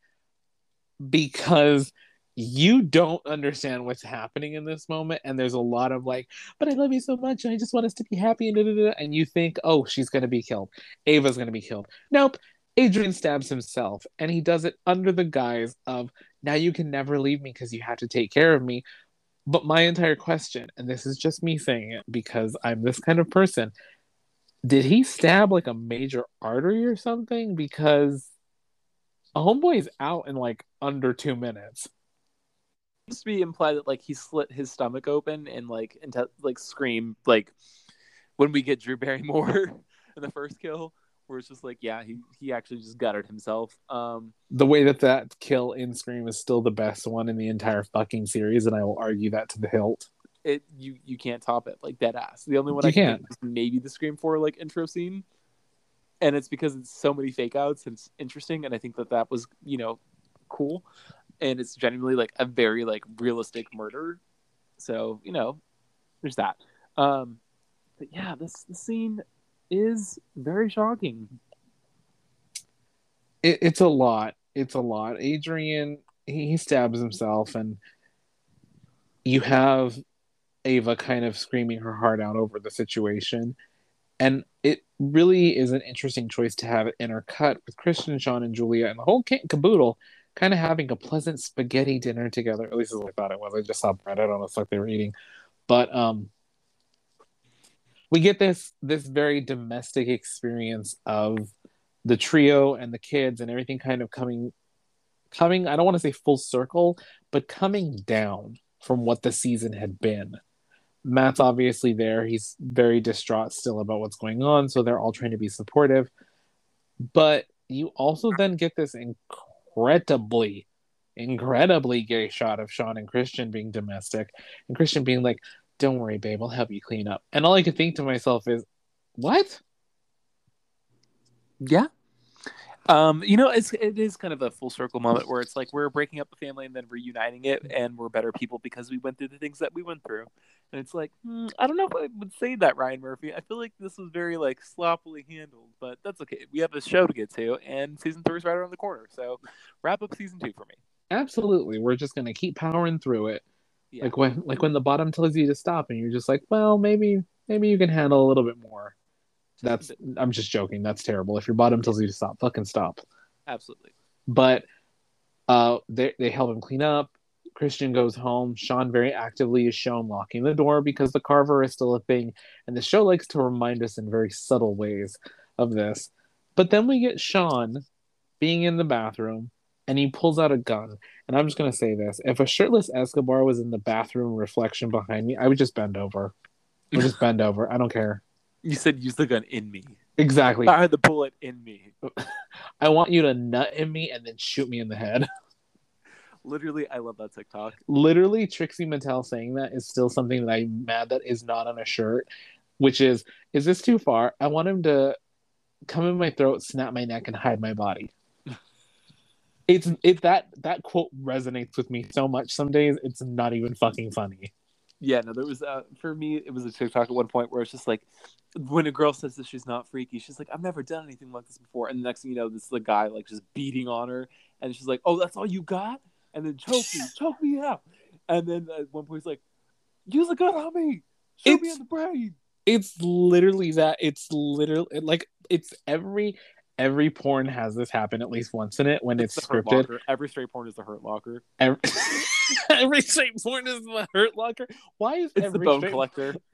Speaker 2: because you don't understand what's happening in this moment and there's a lot of like but i love you so much and i just want us to be happy and, da, da, da, and you think oh she's going to be killed. Ava's going to be killed. Nope. Adrian stabs himself and he does it under the guise of now you can never leave me because you have to take care of me. But my entire question and this is just me saying it because i'm this kind of person did he stab like a major artery or something? Because a homeboy is out in like under two minutes.
Speaker 1: seems to be implied that like he slit his stomach open and like and like scream like when we get Drew Barrymore in the first kill, where it's just like yeah he he actually just gutted himself. Um,
Speaker 2: The way that that kill in Scream is still the best one in the entire fucking series, and I will argue that to the hilt.
Speaker 1: It you you can't top it like dead ass. The only one
Speaker 2: You
Speaker 1: I can think is maybe the Scream Four like intro scene, and it's because it's so many fake outs and it's interesting, and I think that that was you know cool, and it's genuinely like a very like realistic murder. So you know, there's that. Um, but yeah, this the scene is very shocking.
Speaker 2: It, it's a lot. It's a lot. Adrian he, he stabs himself, and you have Ava kind of screaming her heart out over the situation. And it really is an interesting choice to have it intercut with Christian, Sean, and Julia and the whole kit caboodle kind of having a pleasant spaghetti dinner together. At least is what I thought it was. I just saw bread. I don't know what they were eating. But um we get this this very domestic experience of the trio and the kids and everything kind of coming coming, I don't want to say full circle, but coming down from what the season had been. Matt's obviously there. He's very distraught still about what's going on, so they're all trying to be supportive. But you also then get this incredibly, incredibly gay shot of Sean and Christian being domestic, and Christian being like, Don't worry, babe, I'll help you clean up. And all I could think to myself is, What?
Speaker 1: Yeah. Um, you know, it's it is kind of a full circle moment where it's like we're breaking up a family and then reuniting it, and we're better people because we went through the things that we went through. And it's like, hmm, I don't know if I would say that, Ryan Murphy. I feel like this was very like sloppily handled, but that's okay. We have a show to get to, and season three is right around the corner. So wrap up season two for me.
Speaker 2: Absolutely. We're just gonna keep powering through it.
Speaker 1: Yeah.
Speaker 2: Like when like when the bottom tells you to stop and you're just like, well, maybe maybe you can handle a little bit more. That's I'm just joking. That's terrible. If your bottom tells you to stop, fucking stop.
Speaker 1: Absolutely.
Speaker 2: But uh they they help him clean up. Christian goes home. Sean very actively is shown locking the door because the carver is still a thing. And the show likes to remind us in very subtle ways of this. But then we get Sean being in the bathroom and he pulls out a gun. And I'm just going to say this if a shirtless Escobar was in the bathroom reflection behind me, I would just bend over. I would just bend over. I don't care.
Speaker 1: You said use the gun in me.
Speaker 2: Exactly.
Speaker 1: Fire the bullet in me.
Speaker 2: I want you to nut in me and then shoot me in the head.
Speaker 1: Literally, I love that TikTok.
Speaker 2: Literally, Trixie Mattel saying that is still something that I'm mad that is not on a shirt, which is, is this too far? I want him to come in my throat, snap my neck, and hide my body. it's it that that quote resonates with me so much. Some days it's not even fucking funny.
Speaker 1: Yeah, no, there was uh, for me it was a TikTok at one point where it's just like when a girl says that she's not freaky, she's like, I've never done anything like this before, and the next thing you know, this is the guy like just beating on her, and she's like, Oh, that's all you got? And then choke me, choke me out. And then at one point he's like, Use a gun on me, shoot
Speaker 2: It's-
Speaker 1: me in the brain.
Speaker 2: It's literally that. It's literally like it's every every porn has this happen at least once in it when it's,
Speaker 1: the Hurt
Speaker 2: scripted.
Speaker 1: Every straight porn is the Hurt Locker.
Speaker 2: Every, every straight porn is the hurt locker. Why is
Speaker 1: It's
Speaker 2: every
Speaker 1: the Bone
Speaker 2: straight
Speaker 1: Collector.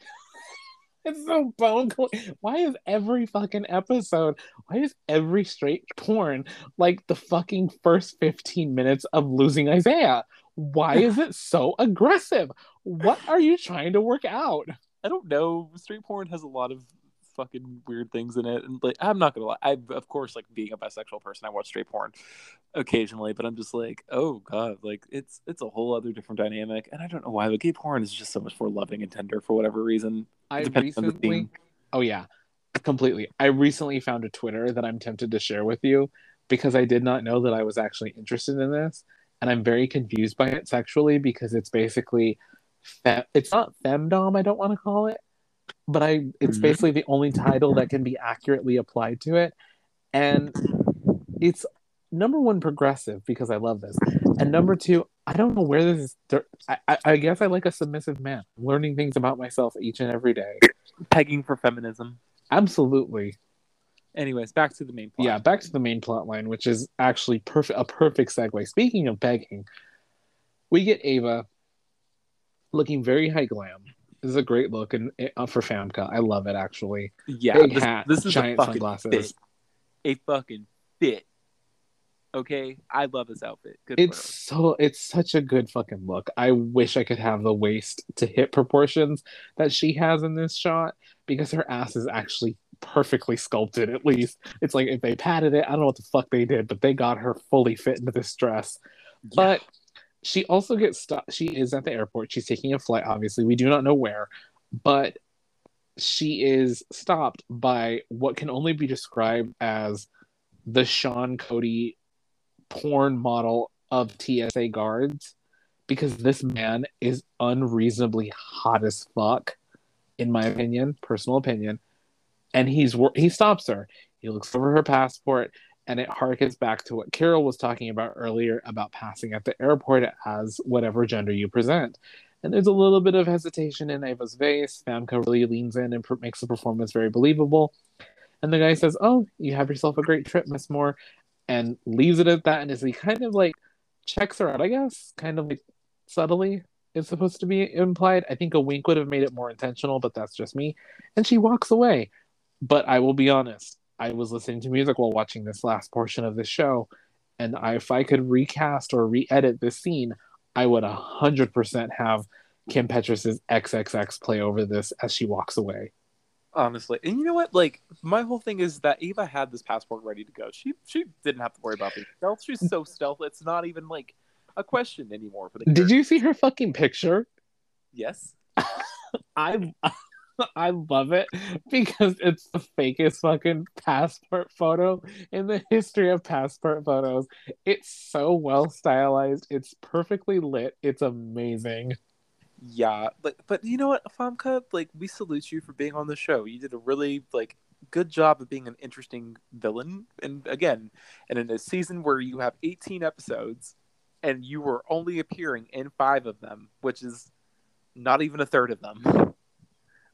Speaker 2: It's so bone. Col- Why is every fucking episode? Why is every straight porn like the fucking first fifteen minutes of losing Isaiah? Why is it so aggressive? What are you trying to work out?
Speaker 1: I don't know. Straight porn has a lot of fucking weird things in it, and like I'm not gonna lie. I of course like being a bisexual person, I watch straight porn occasionally, but I'm just like, oh god, like it's it's a whole other different dynamic, and I don't know why. But gay porn is just so much more loving and tender for whatever reason.
Speaker 2: I
Speaker 1: Depends on the
Speaker 2: recently,
Speaker 1: theme.
Speaker 2: oh yeah, completely. I recently found a Twitter that I'm tempted to share with you because I did not know that I was actually interested in this, and I'm very confused by it sexually because it's basically, fe- it's not femdom. I don't want to call it, but I it's
Speaker 1: Mhm.
Speaker 2: basically the only title that can be accurately applied to it, and it's number one progressive because I love this, and number two. I don't know where this is. I, I, I guess I like a submissive man. Learning things about myself each and every day.
Speaker 1: Pegging for feminism.
Speaker 2: Absolutely.
Speaker 1: Anyways, back to the main plot.
Speaker 2: Yeah, back to the main plot line, which is actually perfect a perfect segue. Speaking of begging, we get Ava looking very high glam. This is a great look and uh, for Famke. I love it actually.
Speaker 1: yeah.
Speaker 2: Big
Speaker 1: This,
Speaker 2: hat,
Speaker 1: this is
Speaker 2: giant
Speaker 1: a
Speaker 2: sunglasses.
Speaker 1: fit. A fucking fit. Okay, I love this outfit. Good
Speaker 2: It's so it's such a good fucking look. I wish I could have the waist to hip proportions that she has in this shot because her ass is actually perfectly sculpted at least. It's like if they padded it, I don't know what the fuck they did, but they got her fully fit into this dress.
Speaker 1: her.
Speaker 2: But she also gets stopped. She is at the airport. She's taking a flight, obviously. We do not know where, but she is stopped by what can only be described as the Sean Cody porn model of TSA guards because this man is unreasonably hot as fuck, in my opinion, personal opinion. And he's he stops her. He looks over her passport and it harkens back to what Carol was talking about earlier about passing at the airport as whatever gender you present. And there's a little bit of hesitation in Ava's face. Famke really leans in and makes the performance very believable. And the guy says, "Oh, you have yourself a great trip, Miss Moore," and leaves it at that. And as he kind of like checks her out, I guess, kind of like subtly is supposed to be implied. I think a wink would have made it more intentional, but that's just me. And she walks away. But I will be honest, I was listening to music while watching this last portion of the show, and I, if I could recast or re-edit this scene, I would hundred percent have Kim Petras's XXX play over this as she walks away.
Speaker 1: honestly. And you know what? Like my whole thing is that Ava had this passport ready to go. She she didn't have to worry about being stealth. She's so stealth. It's not even like a question anymore for the.
Speaker 2: Did
Speaker 1: character.
Speaker 2: you see her fucking picture?
Speaker 1: Yes.
Speaker 2: I I love it because it's the fakest fucking passport photo in the history of passport photos. It's so well stylized. It's perfectly lit. It's amazing.
Speaker 1: Yeah, but but you know what, Famke, like we salute you for being on the show. You did a really like good job of being an interesting villain. And again, and in a season where you have 18 episodes and you were only appearing in 5 of them, which is not even a third of them.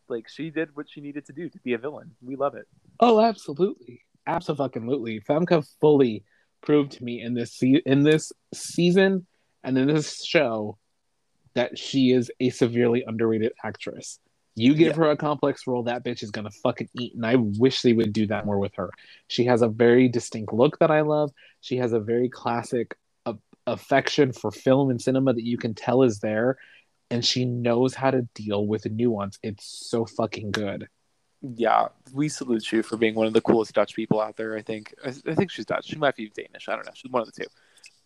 Speaker 1: Like she did what she needed to do to be a villain. We love it.
Speaker 2: Oh, absolutely, absolutely. Famke fully proved to me in this se- in this season and in this show that she is a severely underrated actress. You give
Speaker 1: Yeah.
Speaker 2: her a complex role, that bitch is gonna fucking eat. And I wish they would do that more with her. She has a very distinct look that I love. She has a very classic affection for film and cinema that you can tell is there, and she knows how to deal with nuance. It's so fucking good.
Speaker 1: Yeah, we salute you for being one of the coolest Dutch people out there. I think. I, I think she's Dutch. She might be Danish. I don't know. She's one of the two,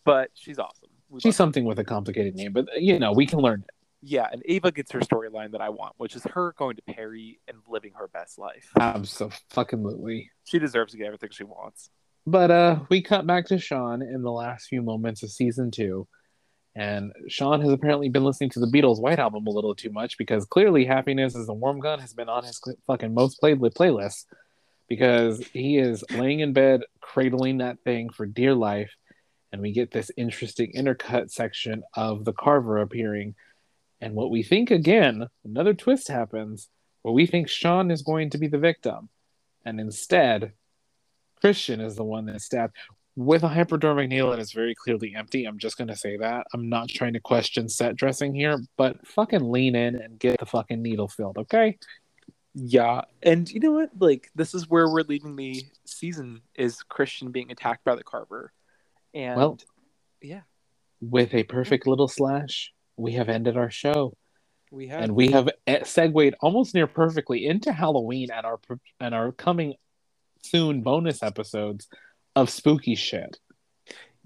Speaker 1: but she's awesome. We
Speaker 2: She's something with a complicated name, but you know we can learn. It.
Speaker 1: Yeah, and Ava gets her storyline that I want, which is her going to Perry and living her best life.
Speaker 2: Absolutely.
Speaker 1: She deserves to get everything she wants.
Speaker 2: But uh we cut back to Sean in the last few moments of season two. And Sean has apparently been listening to the Beatles White Album a little too much because clearly Happiness is a Warm Gun has been on his fucking most played playlist because he is laying in bed cradling that thing for dear life. And we get this interesting intercut section of the Carver appearing and what we think again, another twist happens where we think Sean is going to be the victim. And instead, Christian is the one that's stabbed with a hypodermic needle that is very clearly empty. I'm just going to say that. I'm not trying to question set dressing here, but fucking lean in and get the fucking needle filled, okay?
Speaker 1: Yeah. And you know what? Like, this is where we're leaving the season is Christian being attacked by the Carver. And well, yeah.
Speaker 2: With a perfect little slash we have ended our show.
Speaker 1: We have,
Speaker 2: and we have eh, segued almost near perfectly into Halloween and our and our coming soon bonus episodes of spooky shit.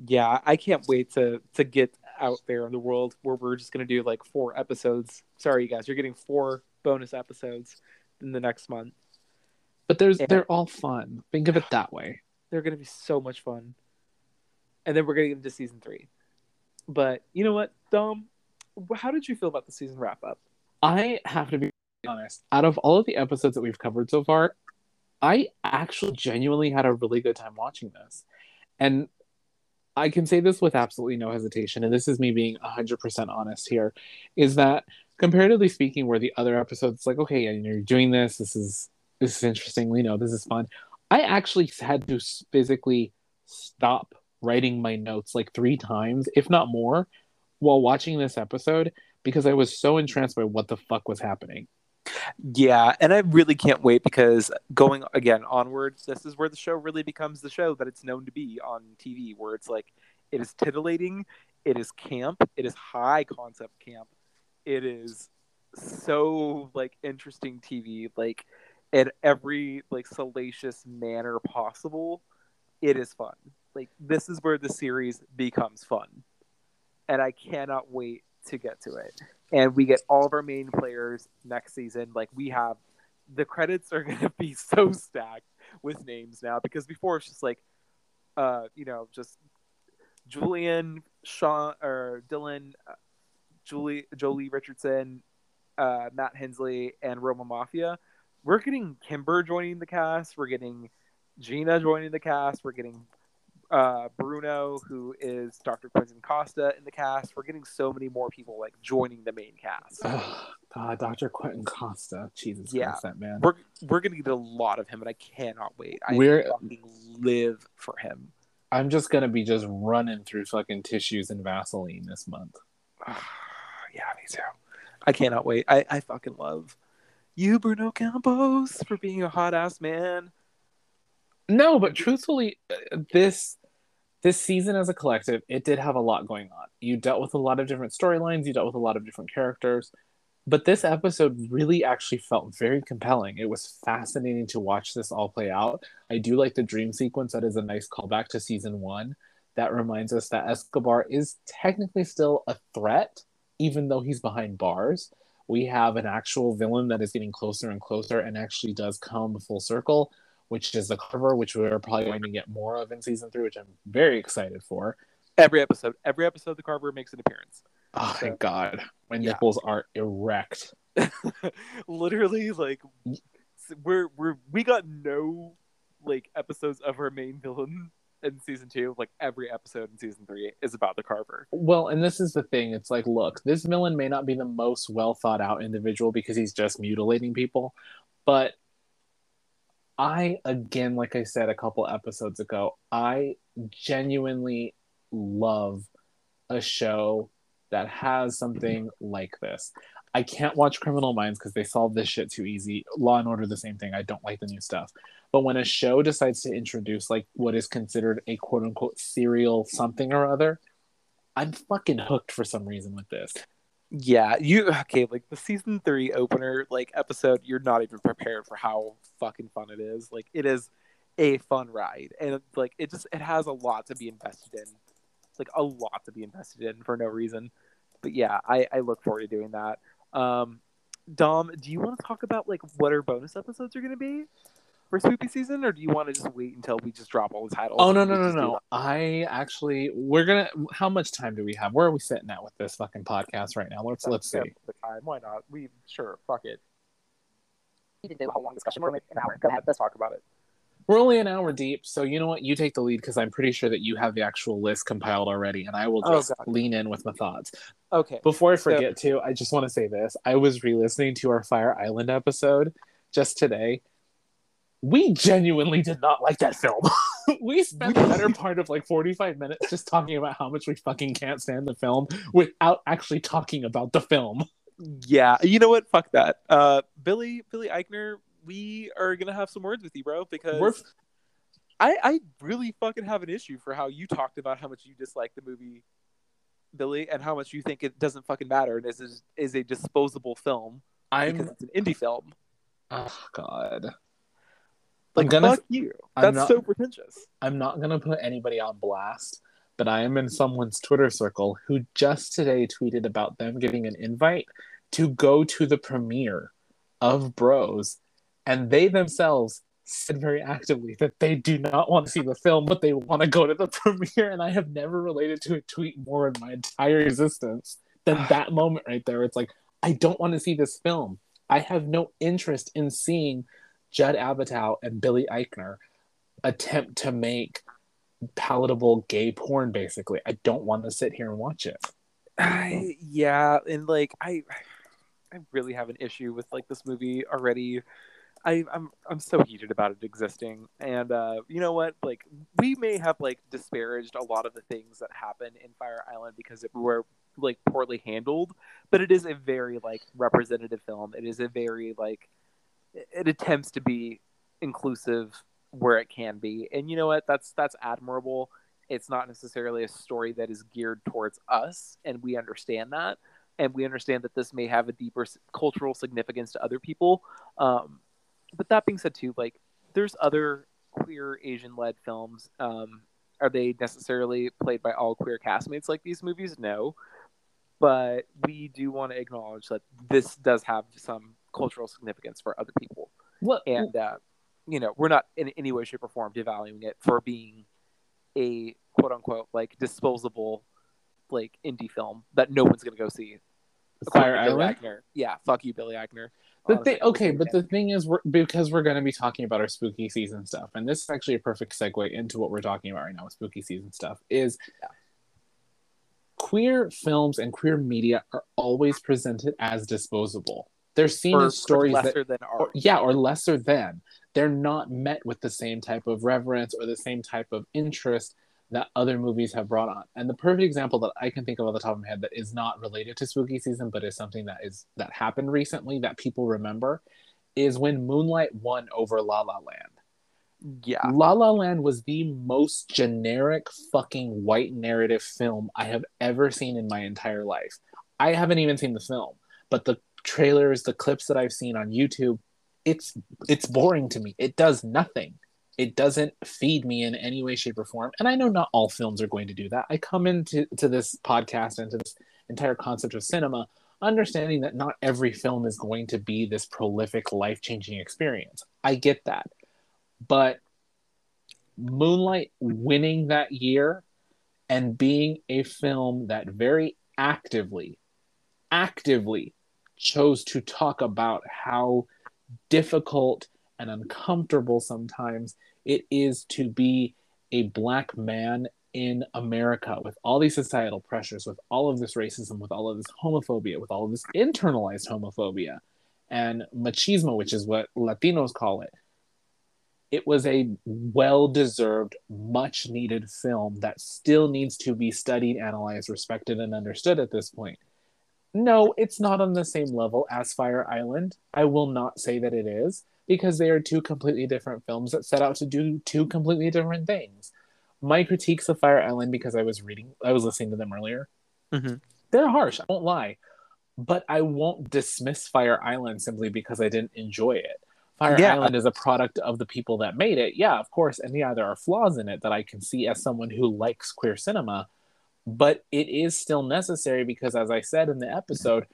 Speaker 1: Yeah, I can't wait to to get out there in the world where we're just gonna do like four episodes. Sorry, you guys, you're getting four bonus episodes in the next month.
Speaker 2: But there's and they're all fun. Think of it that way.
Speaker 1: They're gonna be so much fun. And then we're gonna get into season three. But you know what, Dom? how did you feel about the season wrap up?
Speaker 2: I have to be honest. Out of all of the episodes that we've covered so far, I actually genuinely had a really good time watching this. And I can say this with absolutely no hesitation, and this is me being 100% honest here, is that comparatively speaking, where the other episodes, like, okay, you're doing this, this is this is interesting, you know this is fun. I actually had to physically stop writing my notes like three times, if not more, while watching this episode because I was so entranced by what the fuck was happening.
Speaker 1: Yeah, and I really can't wait because going again onwards, this is where the show really becomes the show that it's known to be on TV, where it's like it is titillating, it is camp, it is high concept camp, it is so like interesting TV, like in every like salacious manner possible. It is fun. Like this is where the series becomes fun and I cannot wait to get to it. And we get all of our main players next season. Like we have the credits are going to be so stacked with names now because before it's just like uh you know just Julian Sean or Dylan uh, Julie Joely Richardson uh Matt Hensley and Roma Maffia. we're getting Kimber joining the cast we're getting Gina joining the cast we're getting uh, Bruno, who is Dr. Quentin Acosta in the cast. We're getting so many more people like joining the main cast.
Speaker 2: Oh, God, Dr. Quentin Acosta, Jesus yeah. Christ, that man.
Speaker 1: We're we're gonna get a lot of him, and I cannot wait. I we're live for him.
Speaker 2: I'm just gonna be just running through fucking tissues and Vaseline this month.
Speaker 1: yeah, me too. I cannot wait. I, I fucking love you, Bruno Campos, for being a hot ass man.
Speaker 2: No, but truthfully, uh, this this season as a collective, it did have a lot going on. You dealt with a lot of different storylines, you dealt with a lot of different characters, but this episode really actually felt very compelling. It was fascinating to watch this all play out. I do like the dream sequence that is a nice callback to season 1 that reminds us that Escobar is technically still a threat even though he's behind bars. We have an actual villain that is getting closer and closer and actually does come full circle which is the carver, which we're probably going to get more of in season three, which I'm very excited for.
Speaker 1: Every episode, every episode, the carver makes an appearance.
Speaker 2: Oh, so, thank God! My yeah. nipples are erect.
Speaker 1: Literally, like we're we're we got no like episodes of our main villain in season two. Like every episode in season three is about the carver.
Speaker 2: Well, and this is the thing. It's like, look, this villain may not be the most well thought out individual because he's just mutilating people, but I again, like I said a couple episodes ago, I genuinely love a show that has something like this. I can't watch Criminal Minds because they solve this shit too easy. Law and Order, the same thing. I don't like the new stuff. But when a show decides to introduce like what is considered a quote unquote serial something or other, I'm fucking hooked for some reason with this
Speaker 1: yeah you okay like the season three opener like episode you're not even prepared for how fucking fun it is. Like it is a fun ride and like it just it has a lot to be invested in. Like a lot to be invested in for no reason. But yeah, I, I look forward to doing that. Um, Dom, do you want to talk about like what our bonus episodes are going to be for spooky season, or do you want to just wait until we just drop all the titles?
Speaker 2: Oh no no no no! I actually we're gonna. How much time do we have? Where are we sitting at with this fucking podcast right now? Let's let's see.
Speaker 1: The time, why not? We sure, fuck it. We didn't do a whole long discussion. We're like an hour. Go ahead, let's talk about it.
Speaker 2: We're only an hour deep, so you know what? You take the lead because I'm pretty sure that you have the actual list compiled already, and I will
Speaker 1: Oh,
Speaker 2: just
Speaker 1: God.
Speaker 2: lean in with my thoughts.
Speaker 1: Okay.
Speaker 2: Before I forget to, I just want to say this. I was re-listening to our Fire Island episode just today. We genuinely did not like that film. we spent the better part of like 45 minutes just talking about how much we fucking can't stand the film without actually talking about the film.
Speaker 1: Yeah, you know what? Fuck that. Uh, Billy, Billy Eichner, we are gonna have some words with you, bro, because
Speaker 2: We're
Speaker 1: I, I really fucking have an issue for how you talked about how much you dislike the movie, Billy, and how much you think it doesn't fucking matter and is is, is a disposable film because
Speaker 2: I'm
Speaker 1: it's an indie film.
Speaker 2: oh god.
Speaker 1: Like,
Speaker 2: I'm gonna
Speaker 1: fuck you. That's
Speaker 2: not-
Speaker 1: so pretentious.
Speaker 2: I'm not going to put anybody on blast, but I am in someone's Twitter circle who just today tweeted about them getting an invite to go to the premiere of Bros, and they themselves said very actively that they do not want to see the film, but they want to go to the premiere. And I have never related to a tweet more in my entire existence than that moment right there. It's like, I don't want to see this film. I have no interest in seeing Judd Apatow and Billy Eichner attempt to make palatable gay porn basically i don't want to sit here and watch it
Speaker 1: I, yeah, and like I, I really have an issue with like this movie already. I, I'm I'm so heated about it existing, and uh, you know what? Like we may have like disparaged a lot of the things that happen in Fire Island because it were like poorly handled, but it is a very like representative film. It is a very like it attempts to be inclusive where it can be, and you know what? That's that's admirable. It's not necessarily a story that is geared towards us and we understand that. And we understand that this may have a deeper cultural significance to other people. Um, but that being said too like there's other queer asian led films. Um, are they necessarily played by all queer castmates like these movies? No. But we do want to acknowledge that this does have some cultural significance for other people.
Speaker 2: What
Speaker 1: and uh, you know we're not in any way shape or form devaluing it for being a quote unquote like disposable like indie film that no one's gonna go see.
Speaker 2: Fire island?
Speaker 1: Yeah fuck you billy Eichner.
Speaker 2: the
Speaker 1: Honestly,
Speaker 2: thing okay but the thing is we're because we're going to be talking about our spooky season stuff and this is actually a perfect segue into what we're talking about right now with spooky season stuff is
Speaker 1: Yeah.
Speaker 2: queer films and queer media are always presented as disposable they're seen
Speaker 1: or,
Speaker 2: as stories
Speaker 1: or
Speaker 2: that
Speaker 1: lesser than
Speaker 2: or, yeah, or lesser than. They're not met with the same type of reverence or the same type of interest that other movies have brought on. And the perfect example that I can think of off the top of my head that is not related to spooky season, but is something that is that happened recently that people remember, is when Moonlight won over La La Land.
Speaker 1: yeah
Speaker 2: La La Land was the most generic fucking white narrative film I have ever seen in my entire life. I haven't even seen the film, but the trailers, the clips that I've seen on YouTube, it's it's boring to me. It does nothing. It doesn't feed me in any way, shape, or form. And I know not all films are going to do that. I come into to this podcast and to this entire concept of cinema understanding that not every film is going to be this prolific, life changing experience. I get that. But Moonlight winning that year and being a film that very actively, actively chose to talk about how difficult and uncomfortable sometimes it is to be a black man in America with all these societal pressures, with all of this racism, with all of this homophobia, with all of this internalized homophobia and machismo, which is what Latinos call it. It was a well deserved, much needed film that still needs to be studied, analyzed, respected, and understood at this point. No, it's not on the same level as Fire Island. I will not say that it is because they are two completely different films that set out to do two completely different things. My critiques of Fire Island, because I was reading, I was listening to them earlier,
Speaker 1: Mhm.
Speaker 2: they're harsh. I won't lie, but I won't dismiss Fire Island simply because I didn't enjoy it. Fire
Speaker 1: Yeah.
Speaker 2: Island is a product of the people that made it. Yeah, of course. And yeah, there are flaws in it that I can see as someone who likes queer cinema. But it is still necessary because, as I said in the episode,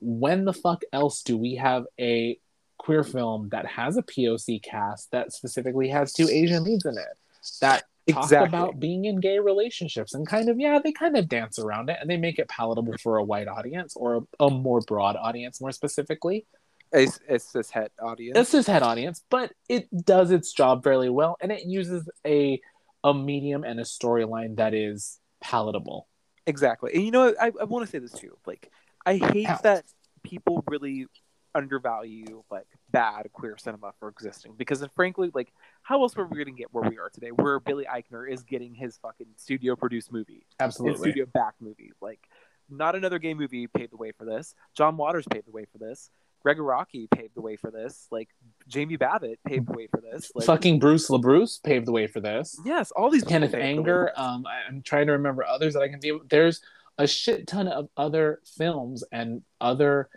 Speaker 2: when the fuck else do we have a queer film that has a POC cast that specifically has two Asian leads in it that talk
Speaker 1: Exactly.
Speaker 2: about being in gay relationships and kind of yeah they kind of dance around it and they make it palatable for a white audience or a, a more broad audience more specifically
Speaker 1: It's, it's cishet audience.
Speaker 2: it's cishet audience but it does its job fairly well and it uses a a medium and a storyline that is palatable
Speaker 1: Exactly. And you know, I, I want to say this too. Like, I hate
Speaker 2: Ouch.
Speaker 1: that people really undervalue like bad queer cinema for existing because frankly like how else were we going to get where we are today where billy eichner is getting his fucking studio produced movie his
Speaker 2: absolutely
Speaker 1: studio back movie like not another gay movie paved the way for this john waters paved the way for this gregg araki paved the way for this like jamie babbitt paved the way for this like
Speaker 2: fucking bruce labruce paved the way for this
Speaker 1: yes all these
Speaker 2: Kenneth Anger. Um, I'm trying to remember others that I can think of. There's a shit ton of other films and other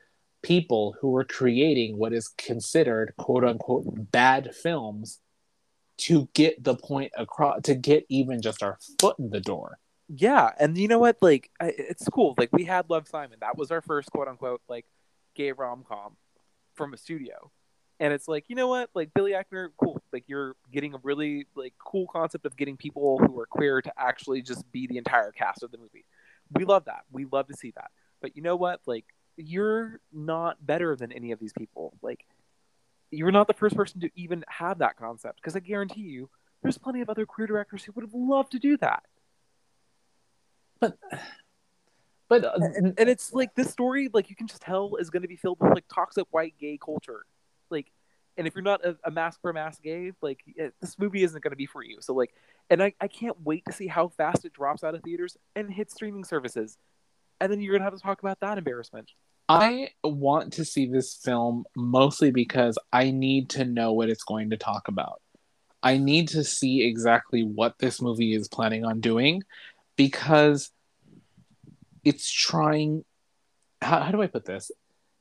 Speaker 2: people who were creating what is considered quote unquote bad films to get the point across, to get even just our foot in the door.
Speaker 1: Yeah, and you know what? Like, it's cool. Like, we had Love Simon. That was our first quote unquote like gay rom com from a studio, and it's like, you know what? Like Billy Eichner, cool. Like, you're getting a really like cool concept of getting people who are queer to actually just be the entire cast of the movie. We love that. We love to see that. But you know what? Like, you're not better than any of these people. Like, you're not the first person to even have that concept because I guarantee you, there's plenty of other queer directors who would have loved to do that.
Speaker 2: But, but uh,
Speaker 1: and, and it's like this story like you can just tell is going to be filled with like toxic white gay culture. Like and if you're not a, a mask for mask gay like it, this movie isn't going to be for you. So like and I, I can't wait to see how fast it drops out of theaters and hits streaming services. And then you're going to have to talk about that embarrassment.
Speaker 2: I want to see this film mostly because I need to know what it's going to talk about. I need to see exactly what this movie is planning on doing because it's trying. How, how do I put this?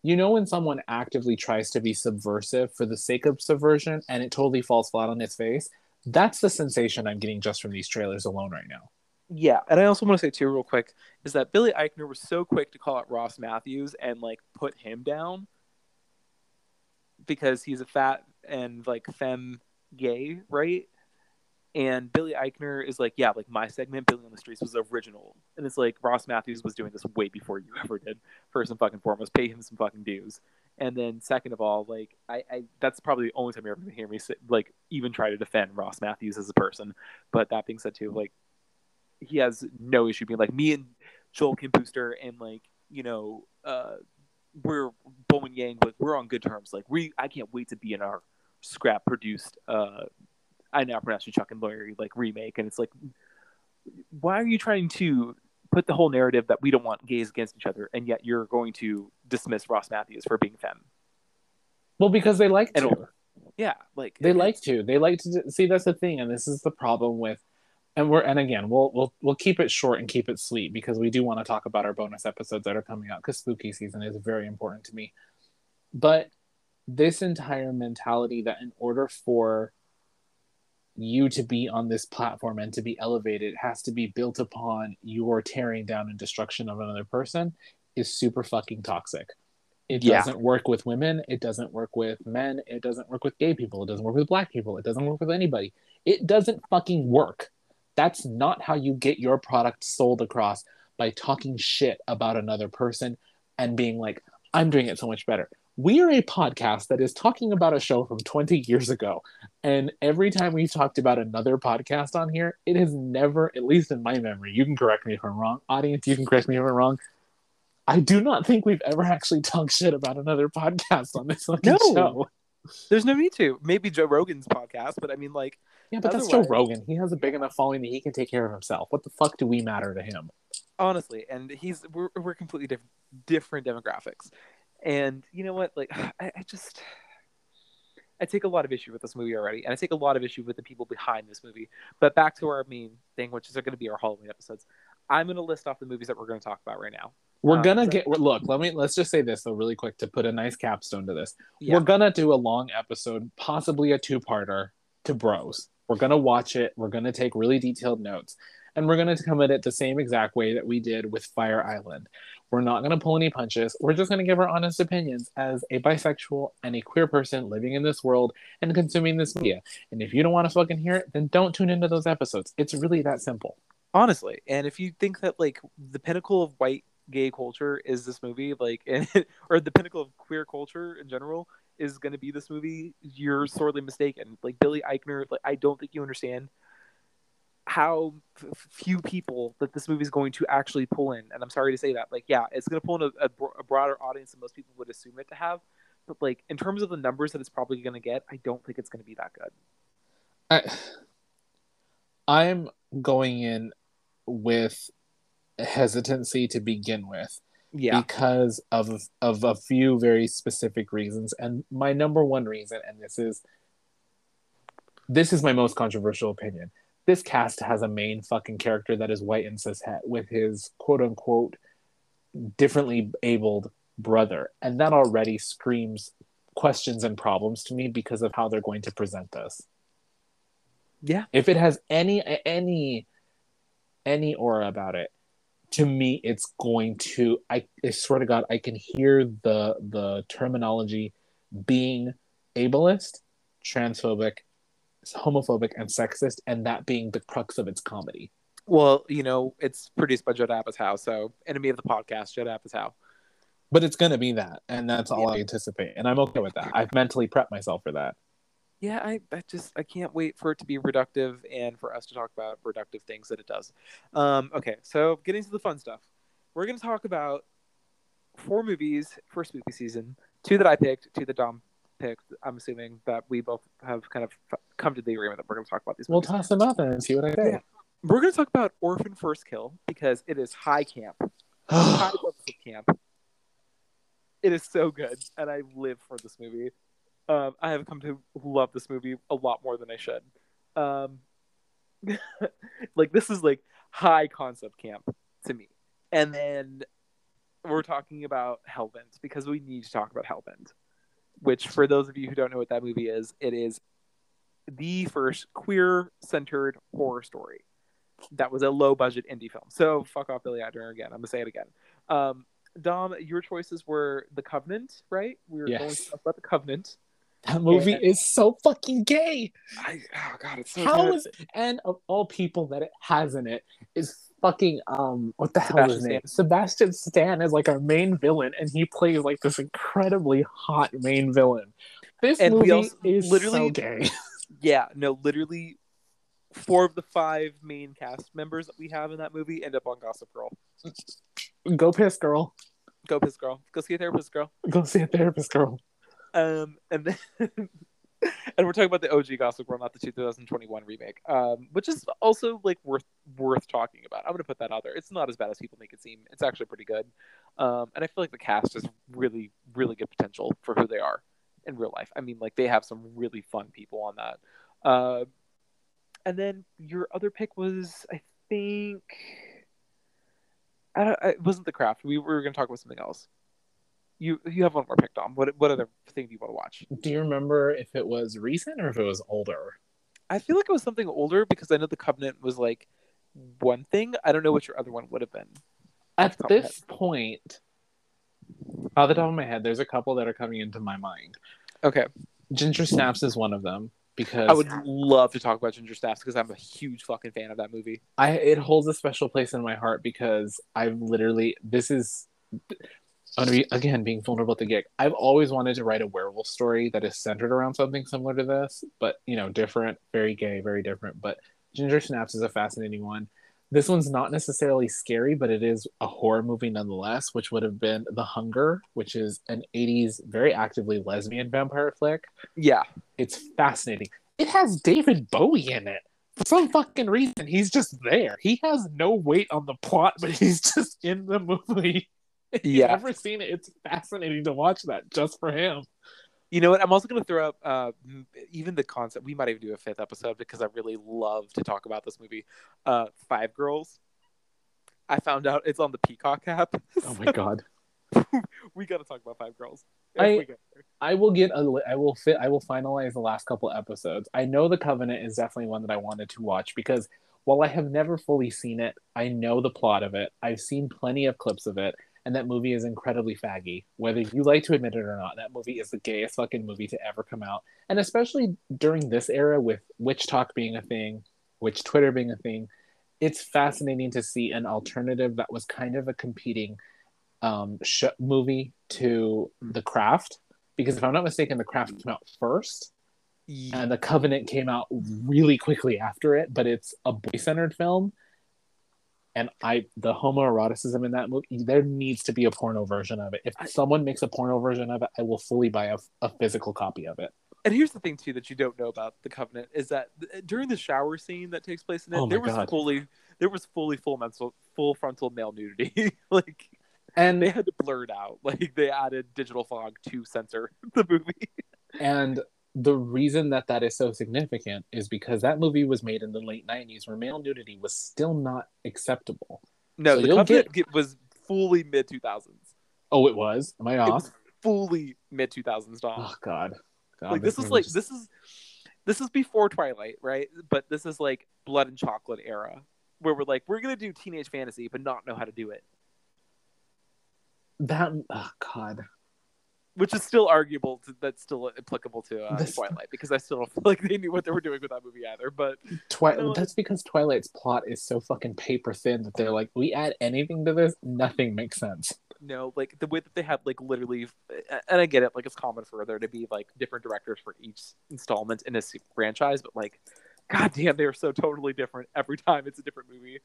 Speaker 2: You know, when someone actively tries to be subversive for the sake of subversion and it totally falls flat on its face? That's the sensation I'm getting just from these trailers alone right now.
Speaker 1: yeah and i also want to say too real quick is that billy eichner was so quick to call out ross mathews and like put him down because he's a fat and like femme gay right and billy eichner is like yeah like my segment billy on the streets was original. And it's like ross mathews was doing this way before you ever did first and fucking foremost pay him some fucking dues. And then second of all like i, I that's probably the only time you're ever gonna hear me say, like even try to defend ross mathews as a person. But that being said too like he has no issue being like me and Joel Kim Booster and like you know uh we're Bowen Yang like we're on good terms. Like we I can't wait to be in our scrap produced uh I now pronounce you Chuck and Larry like remake and it's like why are you trying to put the whole narrative that we don't want gays against each other and yet you're going to dismiss Ross Mathews for being femme?
Speaker 2: Well, because they like
Speaker 1: And-
Speaker 2: to.
Speaker 1: yeah like
Speaker 2: they like to they like to see that's the thing and this is the problem with and we're and again we'll we'll we'll keep it short and keep it sweet because we do want to talk about our bonus episodes that are coming out because spooky season is very important to me. But this entire mentality that in order for you to be on this platform and to be elevated has to be built upon your tearing down and destruction of another person is super fucking toxic. It
Speaker 1: Yeah.
Speaker 2: doesn't work with women. It doesn't work with men. It doesn't work with gay people. It doesn't work with black people. It doesn't work with anybody. It doesn't fucking work. That's not how you get your product sold across by talking shit about another person and being like i'm doing it so much better we are a podcast that is talking about a show from 20 years ago and every time we've talked about another podcast on here it has never at least in my memory you can correct me if i'm wrong audience you can correct me if i'm wrong I do not think we've ever actually talked shit about another podcast on this fucking
Speaker 1: No.
Speaker 2: show.
Speaker 1: there's no need to maybe Joe Rogan's podcast but I mean like
Speaker 2: Yeah, but that's Joe Rogan. He has a big enough following that he can take care of himself. What the fuck do we matter to him?
Speaker 1: honestly and he's we're, we're completely diff- different demographics and you know what like I, I just i take a lot of issue with this movie already and i take a lot of issue with the people behind this movie but back to our main thing which is going to be our halloween episodes i'm going to list off the movies that we're going to talk about right now
Speaker 2: We're
Speaker 1: Um,
Speaker 2: gonna
Speaker 1: so-
Speaker 2: get look. Let me let's just say this though, really quick, to put a nice capstone to this.
Speaker 1: yeah
Speaker 2: We're gonna do a long episode, possibly a two-parter to Bros. We're gonna watch it. We're gonna take really detailed notes, and we're going to come at it the same exact way that we did with Fire Island. We're not going to pull any punches. We're just going to give our honest opinions as a bisexual and a queer person living in this world and consuming this media. And if you don't want to fucking hear it, then don't tune into those episodes. It's really that simple.
Speaker 1: Honestly, and if you think that like the pinnacle of white gay culture is this movie, like, or the pinnacle of queer culture in general is going to be this movie, you're sorely mistaken. Like Billy Eichner, like I don't think you understand how few people that this movie is going to actually pull in. And I'm sorry to say that. Like, yeah, it's going to pull in a, a, a, broader audience than most people would assume it to have. But like, in terms of the numbers that it's probably going to get, I don't think it's going to be that good.
Speaker 2: I, I'm going in with hesitancy to begin with.
Speaker 1: Yeah.
Speaker 2: Because of of a few very specific reasons. And my number one reason, and this is this is my most controversial opinion this cast has a main fucking character that is white and cishet with his quote unquote differently abled brother. And that already screams questions and problems to me because of how they're going to present this.
Speaker 1: Yeah.
Speaker 2: If it has any any any aura about it, to me it's going to I, I swear to God, I can hear the the terminology being ableist, transphobic, homophobic and sexist, and that being the crux of its comedy.
Speaker 1: Well, you know, it's produced by Judd Apatow, so enemy of the podcast, Judd Apatow.
Speaker 2: But it's gonna be that, and that's all yeah. I anticipate, and I'm okay with that. I've mentally prepped myself for that.
Speaker 1: Yeah, I, I just I can't wait for it to be reductive and for us to talk about reductive things that it does. Um, okay, so getting to the fun stuff, we're gonna talk about four movies for spooky season. Two that I picked, two that Dom picked. I'm assuming that we both have kind of come to the agreement that we're going to talk about these.
Speaker 2: We'll toss them there and see what I think. Yeah.
Speaker 1: We're going to talk about Orphan First Kill because it is high camp, high levels of camp. It is so good, and I live for this movie. Um, I have come to love this movie a lot more than I should. Um, like this is like high concept camp to me, and then we're talking about Hellbent because we need to talk about Hellbent which for those of you who don't know what that movie is, it is the first queer centered horror story that was a low budget indie film. So fuck off Billy Eichner again. I'm gonna say it again. Um, Dom, your choices were The Covenant, right? We were yes. going to talk about The Covenant.
Speaker 2: That movie and, is so fucking gay.
Speaker 1: I, oh god, it's so
Speaker 2: How is and of all people that it has in it is fucking um what the Sebastian hell is his name? Sebastian Stan is like our main villain, and he plays like this incredibly hot main villain. This and movie also, is literally so gay.
Speaker 1: Yeah, no, literally four of the five main cast members that we have in that movie end up on Gossip Girl.
Speaker 2: Go piss girl.
Speaker 1: Go piss girl. Go see a therapist girl.
Speaker 2: Go see a therapist girl.
Speaker 1: Um, and then and we're talking about the OG Gossip Girl, not the 2021 remake, um, which is also like worth worth talking about. I'm gonna put that out there. It's not as bad as people make it seem. It's actually pretty good, um, and I feel like the cast is really really good potential for who they are in real life. I mean, like they have some really fun people on that. Uh, and then your other pick was, I think, I don't, it wasn't the craft. We were going to talk about something else you you have one more picked on. What what other thing do you want to watch?
Speaker 2: Do you remember if it was recent or if it was older?
Speaker 1: I feel like it was something older because I know the Covenant was like one thing. I don't know what your other one would have been.
Speaker 2: At this point, off the top of my head, there's a couple that are coming into my mind.
Speaker 1: Okay.
Speaker 2: Ginger Snaps is one of them because
Speaker 1: I would love to talk about Ginger Snaps because I'm a huge fucking fan of that movie.
Speaker 2: I it holds a special place in my heart because I've literally this is Again being vulnerable to gig. I've always wanted to write a werewolf story that is centered around something similar to this, but you know, different, very gay, very different. But Ginger Snaps is a fascinating one. This one's not necessarily scary, but it is a horror movie nonetheless, which would have been The Hunger, which is an 80s very actively lesbian vampire flick.
Speaker 1: Yeah.
Speaker 2: It's fascinating. It has David Bowie in it. For some fucking reason, he's just there. He has no weight on the plot, but he's just in the movie.
Speaker 1: yeah.
Speaker 2: never seen it, it's fascinating to watch that just for him.
Speaker 1: You know what? I'm also going to throw up uh, even the concept. We might even do a fifth episode because I really love to talk about this movie. Uh, Five Girls. I found out it's on the Peacock app.
Speaker 2: Oh my god.
Speaker 1: we got to talk about Five Girls.
Speaker 2: I, I will get a I will fit I will finalize the last couple episodes. I know the Covenant is definitely one that I wanted to watch because while I have never fully seen it, I know the plot of it. I've seen plenty of clips of it, and that movie is incredibly faggy. Whether you like to admit it or not, that movie is the gayest fucking movie to ever come out. And especially during this era with witch talk being a thing, witch Twitter being a thing, it's fascinating to see an alternative that was kind of a competing um, sh- movie to The Craft. Because if I'm not mistaken, The Craft came out first and the covenant came out really quickly after it but it's a boy-centered film and i the homoeroticism in that movie there needs to be a porno version of it if
Speaker 1: I-
Speaker 2: someone makes a porno version of it i will fully buy a, a physical copy of it
Speaker 1: And here's the thing too that you don't know about the Covenant is that th- uh, during the shower scene that takes place in it,
Speaker 2: Oh
Speaker 1: there was
Speaker 2: God.
Speaker 1: fully there was fully full mental full frontal male nudity. like
Speaker 2: and
Speaker 1: they had to blur it out. Like they added digital fog to censor the movie.
Speaker 2: and the reason that that is so significant is because that movie was made in the late 90s where male nudity was still not acceptable
Speaker 1: No,
Speaker 2: So
Speaker 1: the Covenant get... was fully mid two thousands.
Speaker 2: oh it was am i off
Speaker 1: fully mid two thousands, Dom.
Speaker 2: oh god, god
Speaker 1: like this, is like
Speaker 2: just-
Speaker 1: this is this is before Twilight, right? But this is like Blood and Chocolate era, where we're like we're gonna do teenage fantasy, but not know how to do it,
Speaker 2: that oh god
Speaker 1: which is still arguable. To, that's still applicable to uh,
Speaker 2: This-
Speaker 1: Twilight because I still don't feel like they knew what they were doing with that movie either. But
Speaker 2: Twi-
Speaker 1: No,
Speaker 2: that's because Twilight's plot is so fucking paper thin that they're like, we add anything to this, nothing makes sense.
Speaker 1: no, like the way that they had like literally, and I get it, like it's common for there to be like different directors for each installment in a franchise, but like, god damn, they are so totally different every time it's a different movie.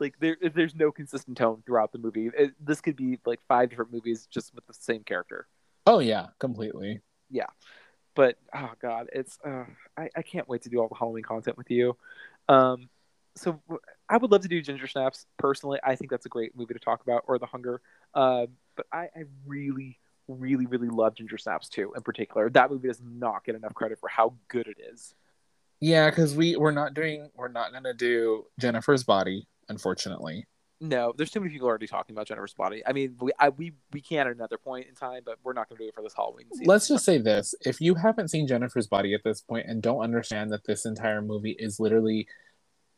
Speaker 1: Like there, there's no consistent tone throughout the movie. It, this could be like five different movies just with the same character.
Speaker 2: Oh yeah, completely.
Speaker 1: Yeah, but oh god, it's uh, I, I can't wait to do all the Halloween content with you. Um, so I would love to do Ginger Snaps personally. I think that's a great movie to talk about, or The Hunger. Um, but I, I really, really, really love Ginger Snaps too. In particular, that movie does not get enough credit for how good it is.
Speaker 2: Yeah, because we we're not doing we're not gonna do Jennifer's body, unfortunately.
Speaker 1: No, there's too many people already talking about Jennifer's Body. I mean, we I, we we can at another point in time, but we're not going to do it for this Halloween season.
Speaker 2: Let's just say this: if you haven't seen Jennifer's body at this point and don't understand that this entire movie is literally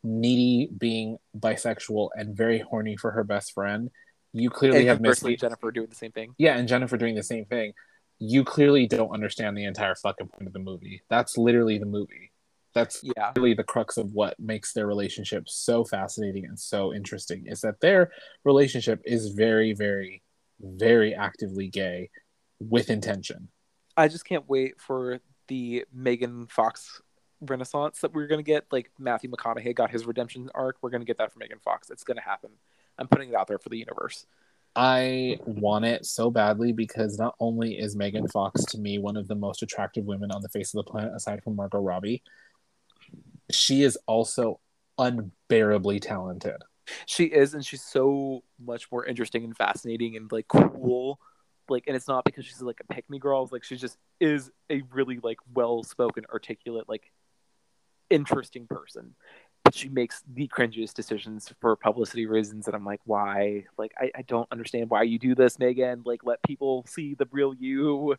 Speaker 2: needy being bisexual and very horny for her best friend, you clearly
Speaker 1: and
Speaker 2: have missed
Speaker 1: Jennifer doing the same thing.
Speaker 2: yeah, and Jennifer doing the same thing. You clearly don't understand the entire fucking point of the movie. That's literally the movie. That's
Speaker 1: Yeah,
Speaker 2: really the crux of what makes their relationship so fascinating and so interesting is that their relationship is very, very, very actively gay with intention.
Speaker 1: I just can't wait for the Megan Fox renaissance that we're going to get. Like Matthew McConaughey got his redemption arc. We're going to get that for Megan Fox. It's going to happen. I'm putting it out there for the universe.
Speaker 2: I want it so badly because not only is Megan Fox to me one of the most attractive women on the face of the planet aside from Margot Robbie, she is also unbearably talented.
Speaker 1: She is, and she's so much more interesting and fascinating and like cool. Like, and it's not because she's like a pick me girl. It's like she just is a really like well spoken, articulate, like interesting person. But she makes the cringiest decisions for publicity reasons, and I'm like, why? Like, I, I don't understand why you do this, Megan. Like, let people see the real you.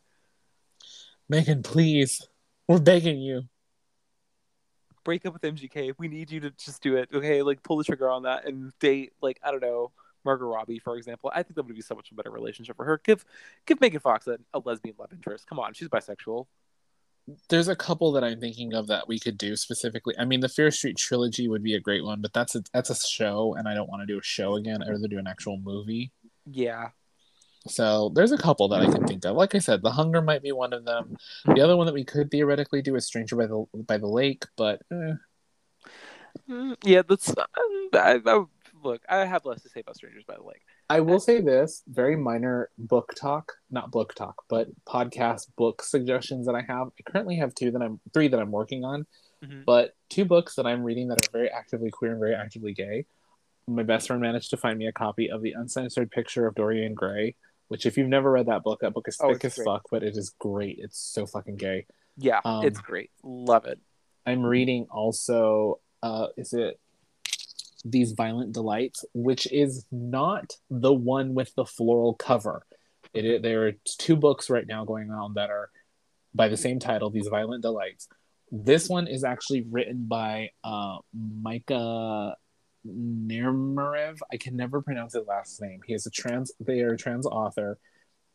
Speaker 2: Megan, please. We're begging you.
Speaker 1: Break up with MGK. We need you to just do it. Okay, like pull the trigger on that and date like I don't know Margot Robbie, for example. I think that would be so much a better relationship for her. Give give Megan Fox a, a lesbian love interest. Come on, she's bisexual.
Speaker 2: There's a couple that I'm thinking of that we could do specifically. I mean, the Fear Street trilogy would be a great one, but that's a that's a show, and I don't want to do a show again. I'd rather do an actual movie.
Speaker 1: Yeah,
Speaker 2: So there's a couple that I can think of. Like I said, The Hunger might be one of them. The other one that we could theoretically do is Stranger by the by the Lake, but eh,
Speaker 1: Mm, yeah. That's uh, I, I, look. I have less to say about Strangers by the Lake.
Speaker 2: I will say this very minor book talk, not book talk, but podcast book suggestions that I have. I currently have two that I'm three that I'm working on,
Speaker 1: Mhm.
Speaker 2: but two books that I'm reading that are very actively queer and very actively gay. My best friend managed to find me a copy of the uncensored picture of Dorian Gray, which if you've never read that book, that book is
Speaker 1: Oh,
Speaker 2: thick as
Speaker 1: great.
Speaker 2: fuck, but it is great. It's so fucking gay.
Speaker 1: Yeah,
Speaker 2: Um,
Speaker 1: it's great. Love it.
Speaker 2: I'm reading also uh is it These Violent Delights, which is not the one with the floral cover. It is, there are two books right now going on that are by the same title, These Violent Delights. This one is actually written by uh, Micah Nermarev. I can never pronounce his last name. He is a trans. They are a trans author,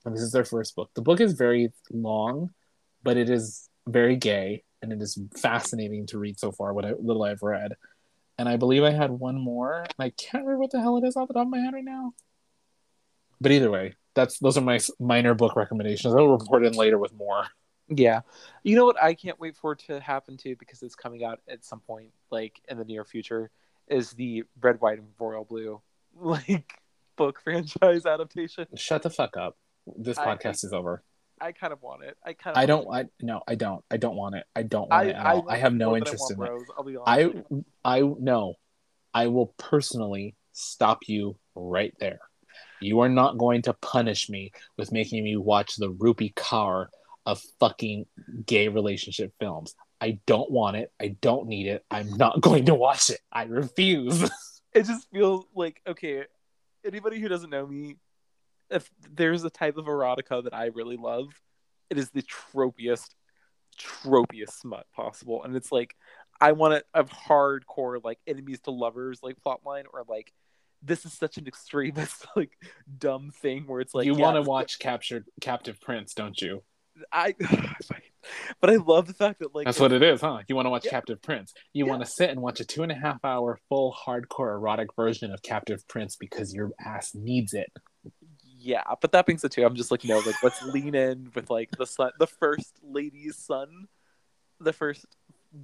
Speaker 2: and this is their first book. The book is very long, but it is very gay, and it is fascinating to read so far. What I, little I've read, and I believe I had one more, and I can't remember what the hell it is off the top of my head right now. But either way, that's those are my minor book recommendations. I'll report in later with more.
Speaker 1: Yeah. You know what I can't wait for it to happen too because it's coming out at some point like in the near future is the Red White and Royal Blue like book franchise adaptation.
Speaker 2: Shut the fuck up. This
Speaker 1: I-
Speaker 2: podcast is over.
Speaker 1: I kind of want it. I kind of
Speaker 2: I don't I no, I don't. I don't want it. I don't want it at all. I, have no interest in it.
Speaker 1: Rose, be honest.
Speaker 2: I I no. I will personally stop you right there. You are not going to punish me with making me watch the rupee car of fucking gay relationship films. I don't want it. I don't need it. I'm not going to watch it. I refuse.
Speaker 1: it just feels like okay anybody who doesn't know me if there's a type of erotica that i really love it is the tropiest tropiest smut possible and it's like i want it of hardcore like enemies to lovers like plotline or like this is such an extremist like dumb thing where it's like
Speaker 2: you
Speaker 1: yeah,
Speaker 2: want to watch Captured Captive Prince, don't you?
Speaker 1: i but i love the fact that like
Speaker 2: That's what it is, huh? You want to watch
Speaker 1: Yeah.
Speaker 2: Captive Prince. You
Speaker 1: Yeah.
Speaker 2: want to sit and watch a two and a half hour full hardcore erotic version of Captive Prince because your ass needs it.
Speaker 1: yeah but that being said too i'm just like no like let's lean in with like the son the first lady's son the first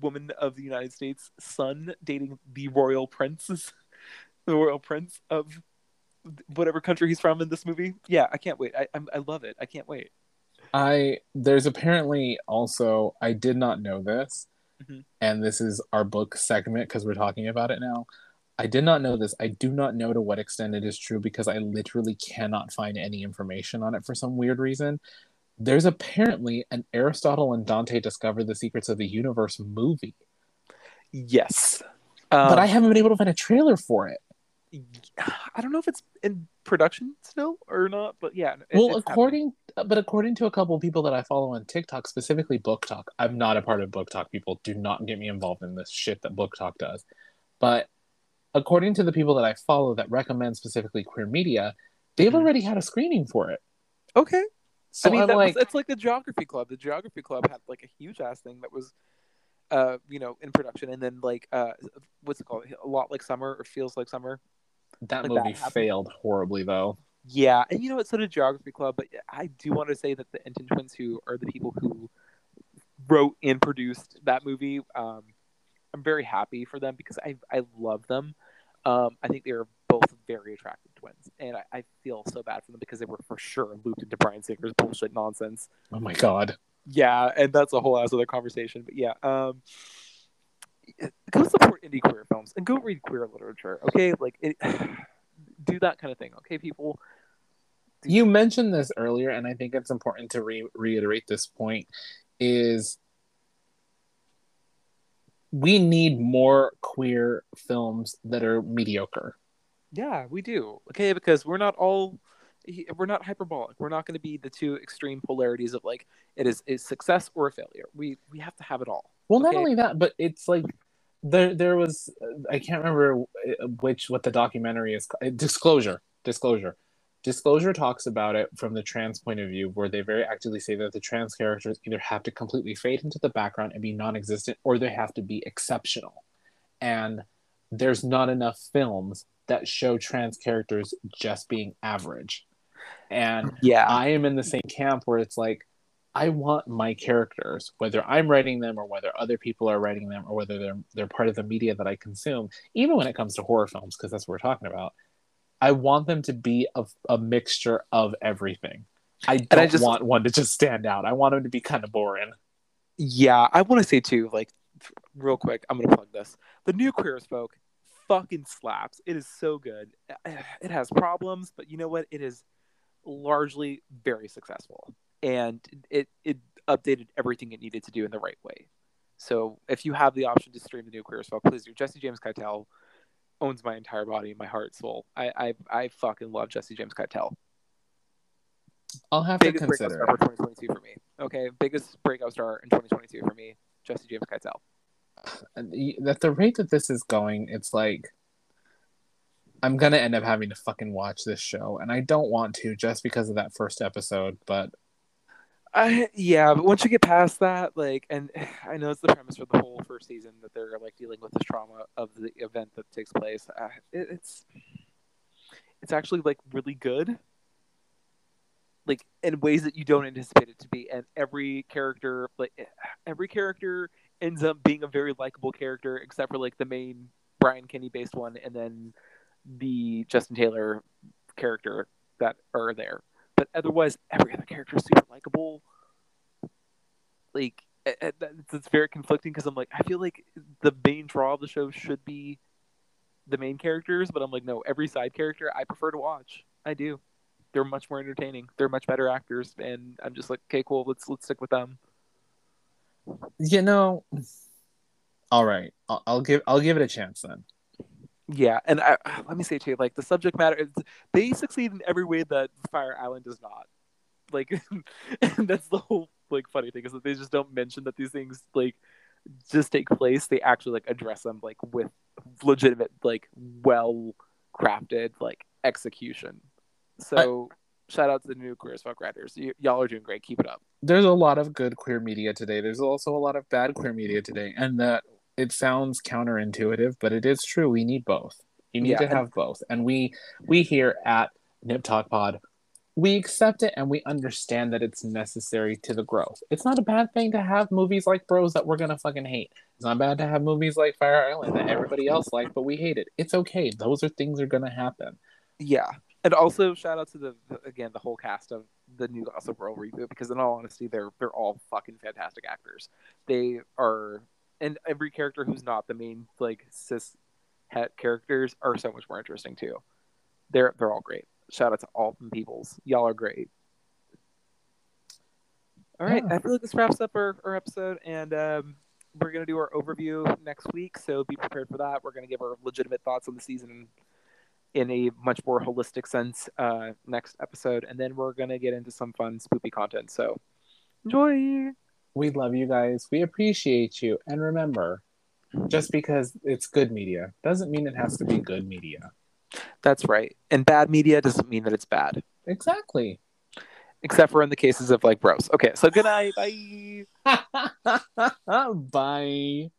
Speaker 1: woman of the united states son dating the royal prince the royal prince of whatever country he's from in this movie yeah i can't wait i I'm, i love it i can't wait
Speaker 2: I there's apparently also I did not know this,
Speaker 1: Mhm.
Speaker 2: and this is our book segment because we're talking about it now. I did not know this. I do not know to what extent it is true because I literally cannot find any information on it for some weird reason. There's apparently an Aristotle and Dante discover the secrets of the universe movie,
Speaker 1: yes um,
Speaker 2: but I haven't been able to find a trailer for it.
Speaker 1: i don't know if it's in production still or not but yeah it-
Speaker 2: well,
Speaker 1: it's happening.
Speaker 2: But according to a couple of people that I follow on TikTok, specifically BookTok, I'm not a part of BookTok. People do not get me involved in this shit that BookTok does. But according to the people that I follow that recommend specifically queer media, they've
Speaker 1: Mhm.
Speaker 2: already had a screening for it.
Speaker 1: okay
Speaker 2: So
Speaker 1: I mean,
Speaker 2: like,
Speaker 1: was, it's like the Geography Club. The Geography Club had like a huge ass thing that was, uh, you know, in production, and then like, uh, what's it called? A lot like summer or feels like summer.
Speaker 2: that
Speaker 1: like
Speaker 2: movie
Speaker 1: that
Speaker 2: failed horribly though.
Speaker 1: Yeah, and you know, it's sort of Geography Club, but I do want to say that the Entin twins, who are the people who wrote and produced that movie, um, I'm very happy for them because I I love them. Um, I think they are both very attractive twins, and I, I feel so bad for them because they were for sure looped into Bryan Singer's bullshit nonsense.
Speaker 2: Oh my god.
Speaker 1: yeah and that's a whole ass other conversation but yeah um go support indie queer films and go read queer literature okay like it, do that kind of thing okay people?
Speaker 2: You mentioned this earlier, and I think it's important to re- reiterate this point: is we need more queer films that are mediocre.
Speaker 1: yeah we do okay because we're not all we're not hyperbolic. We're not going to be the two extreme polarities of like it is a success or a failure. We we have to have it all
Speaker 2: Well, not only that, but it's like there there was I can't remember uh, which what the documentary is. Uh, disclosure, disclosure, disclosure talks about it from the trans point of view, where they very actively say that the trans characters either have to completely fade into the background and be non-existent, or they have to be exceptional. And there's not enough films that show trans characters just being average. And
Speaker 1: yeah
Speaker 2: I am in the same camp where it's like, I want my characters, whether I'm writing them or whether other people are writing them or whether they're they're part of the media that I consume, even when it comes to horror films, because that's what we're talking about. I want them to be a, a mixture of everything. I don't
Speaker 1: I just-
Speaker 2: want one to just stand out. I want them to be kind of boring.
Speaker 1: Yeah, I want to say too, like, real quick, I'm gonna plug this. The new Queer Folk fucking slaps. It is so good. It has problems, but you know what? It is largely very successful, and it it updated everything it needed to do in the right way. So if you have the option to stream the new Queer as Folk, please do. Jesse James Keitel owns my entire body, my heart, soul. I I, I fucking love Jesse James Keitel.
Speaker 2: I'll have to
Speaker 1: Biggest breakout
Speaker 2: consider.
Speaker 1: star
Speaker 2: it.
Speaker 1: for 2022 for me. Okay, biggest breakout star in 2022 for me. Jesse James Keitel.
Speaker 2: At the rate that this is going, it's like I'm gonna end up having to fucking watch this show, and I don't want to just because of that first episode. But
Speaker 1: I yeah, but once you get past that, like, and I know it's the premise for the whole first season that they're like dealing with this trauma of the event that takes place. Uh, it, it's it's actually like really good, like in ways that you don't anticipate it to be, and every character, like every character, ends up being a very likable character, except for like the main Brian Kinney based one, and then the Justin Taylor character that are there. But otherwise, every other character is super likable. Like it's very conflicting because I'm like, I feel like the main draw of the show should be the main characters, but I'm like, no, every side character I prefer to watch. I do. They're much more entertaining. They're much better actors, and I'm just like, okay, cool. Let's let's stick with them.
Speaker 2: You know, all right. I'll, I'll give I'll give it a chance then.
Speaker 1: Yeah, and I, let me say too, like the subject matter, they succeed in every way that Fire Island does not. Like, and that's the whole like funny thing is that they just don't mention that these things like just take place. They actually like address them like with legitimate, like well crafted like execution. So. I- shout out to the new queer as fuck writers. Y- y'all are doing great. Keep it up.
Speaker 2: There's a lot of good queer media today. There's also a lot of bad queer media today, and that it sounds counterintuitive, but it is true. We need both. You need yeah, to have both, and we we here at Nip Talk Pod we accept it and we understand that it's necessary to the growth. It's not a bad thing to have movies like Bros that we're gonna fucking hate. It's not bad to have movies like Fire Island that everybody else liked, but we hate it. It's okay. Those are things that are gonna happen.
Speaker 1: Yeah, and also shout out to the again the whole cast of the new Gossip Girl reboot because in all honesty they're they're all fucking fantastic actors. They are and every character who's not the main like cis het characters are so much more interesting too. They're they're all great. Shout out to all the Peoples. Y'all are great. All right, yeah. I feel like this wraps up our, our episode, and um, we're gonna do our overview next week. So be prepared for that. We're gonna give our legitimate thoughts on the season in a much more holistic sense uh, next episode, and then we're gonna get into some fun spoopy content. So enjoy.
Speaker 2: We love you guys. We appreciate you. And remember, just because it's good media doesn't mean it has to be good media.
Speaker 1: That's right. And bad media doesn't mean that it's bad.
Speaker 2: Exactly.
Speaker 1: Except for in the cases of like bros. Okay, so good night. Bye.
Speaker 2: Bye.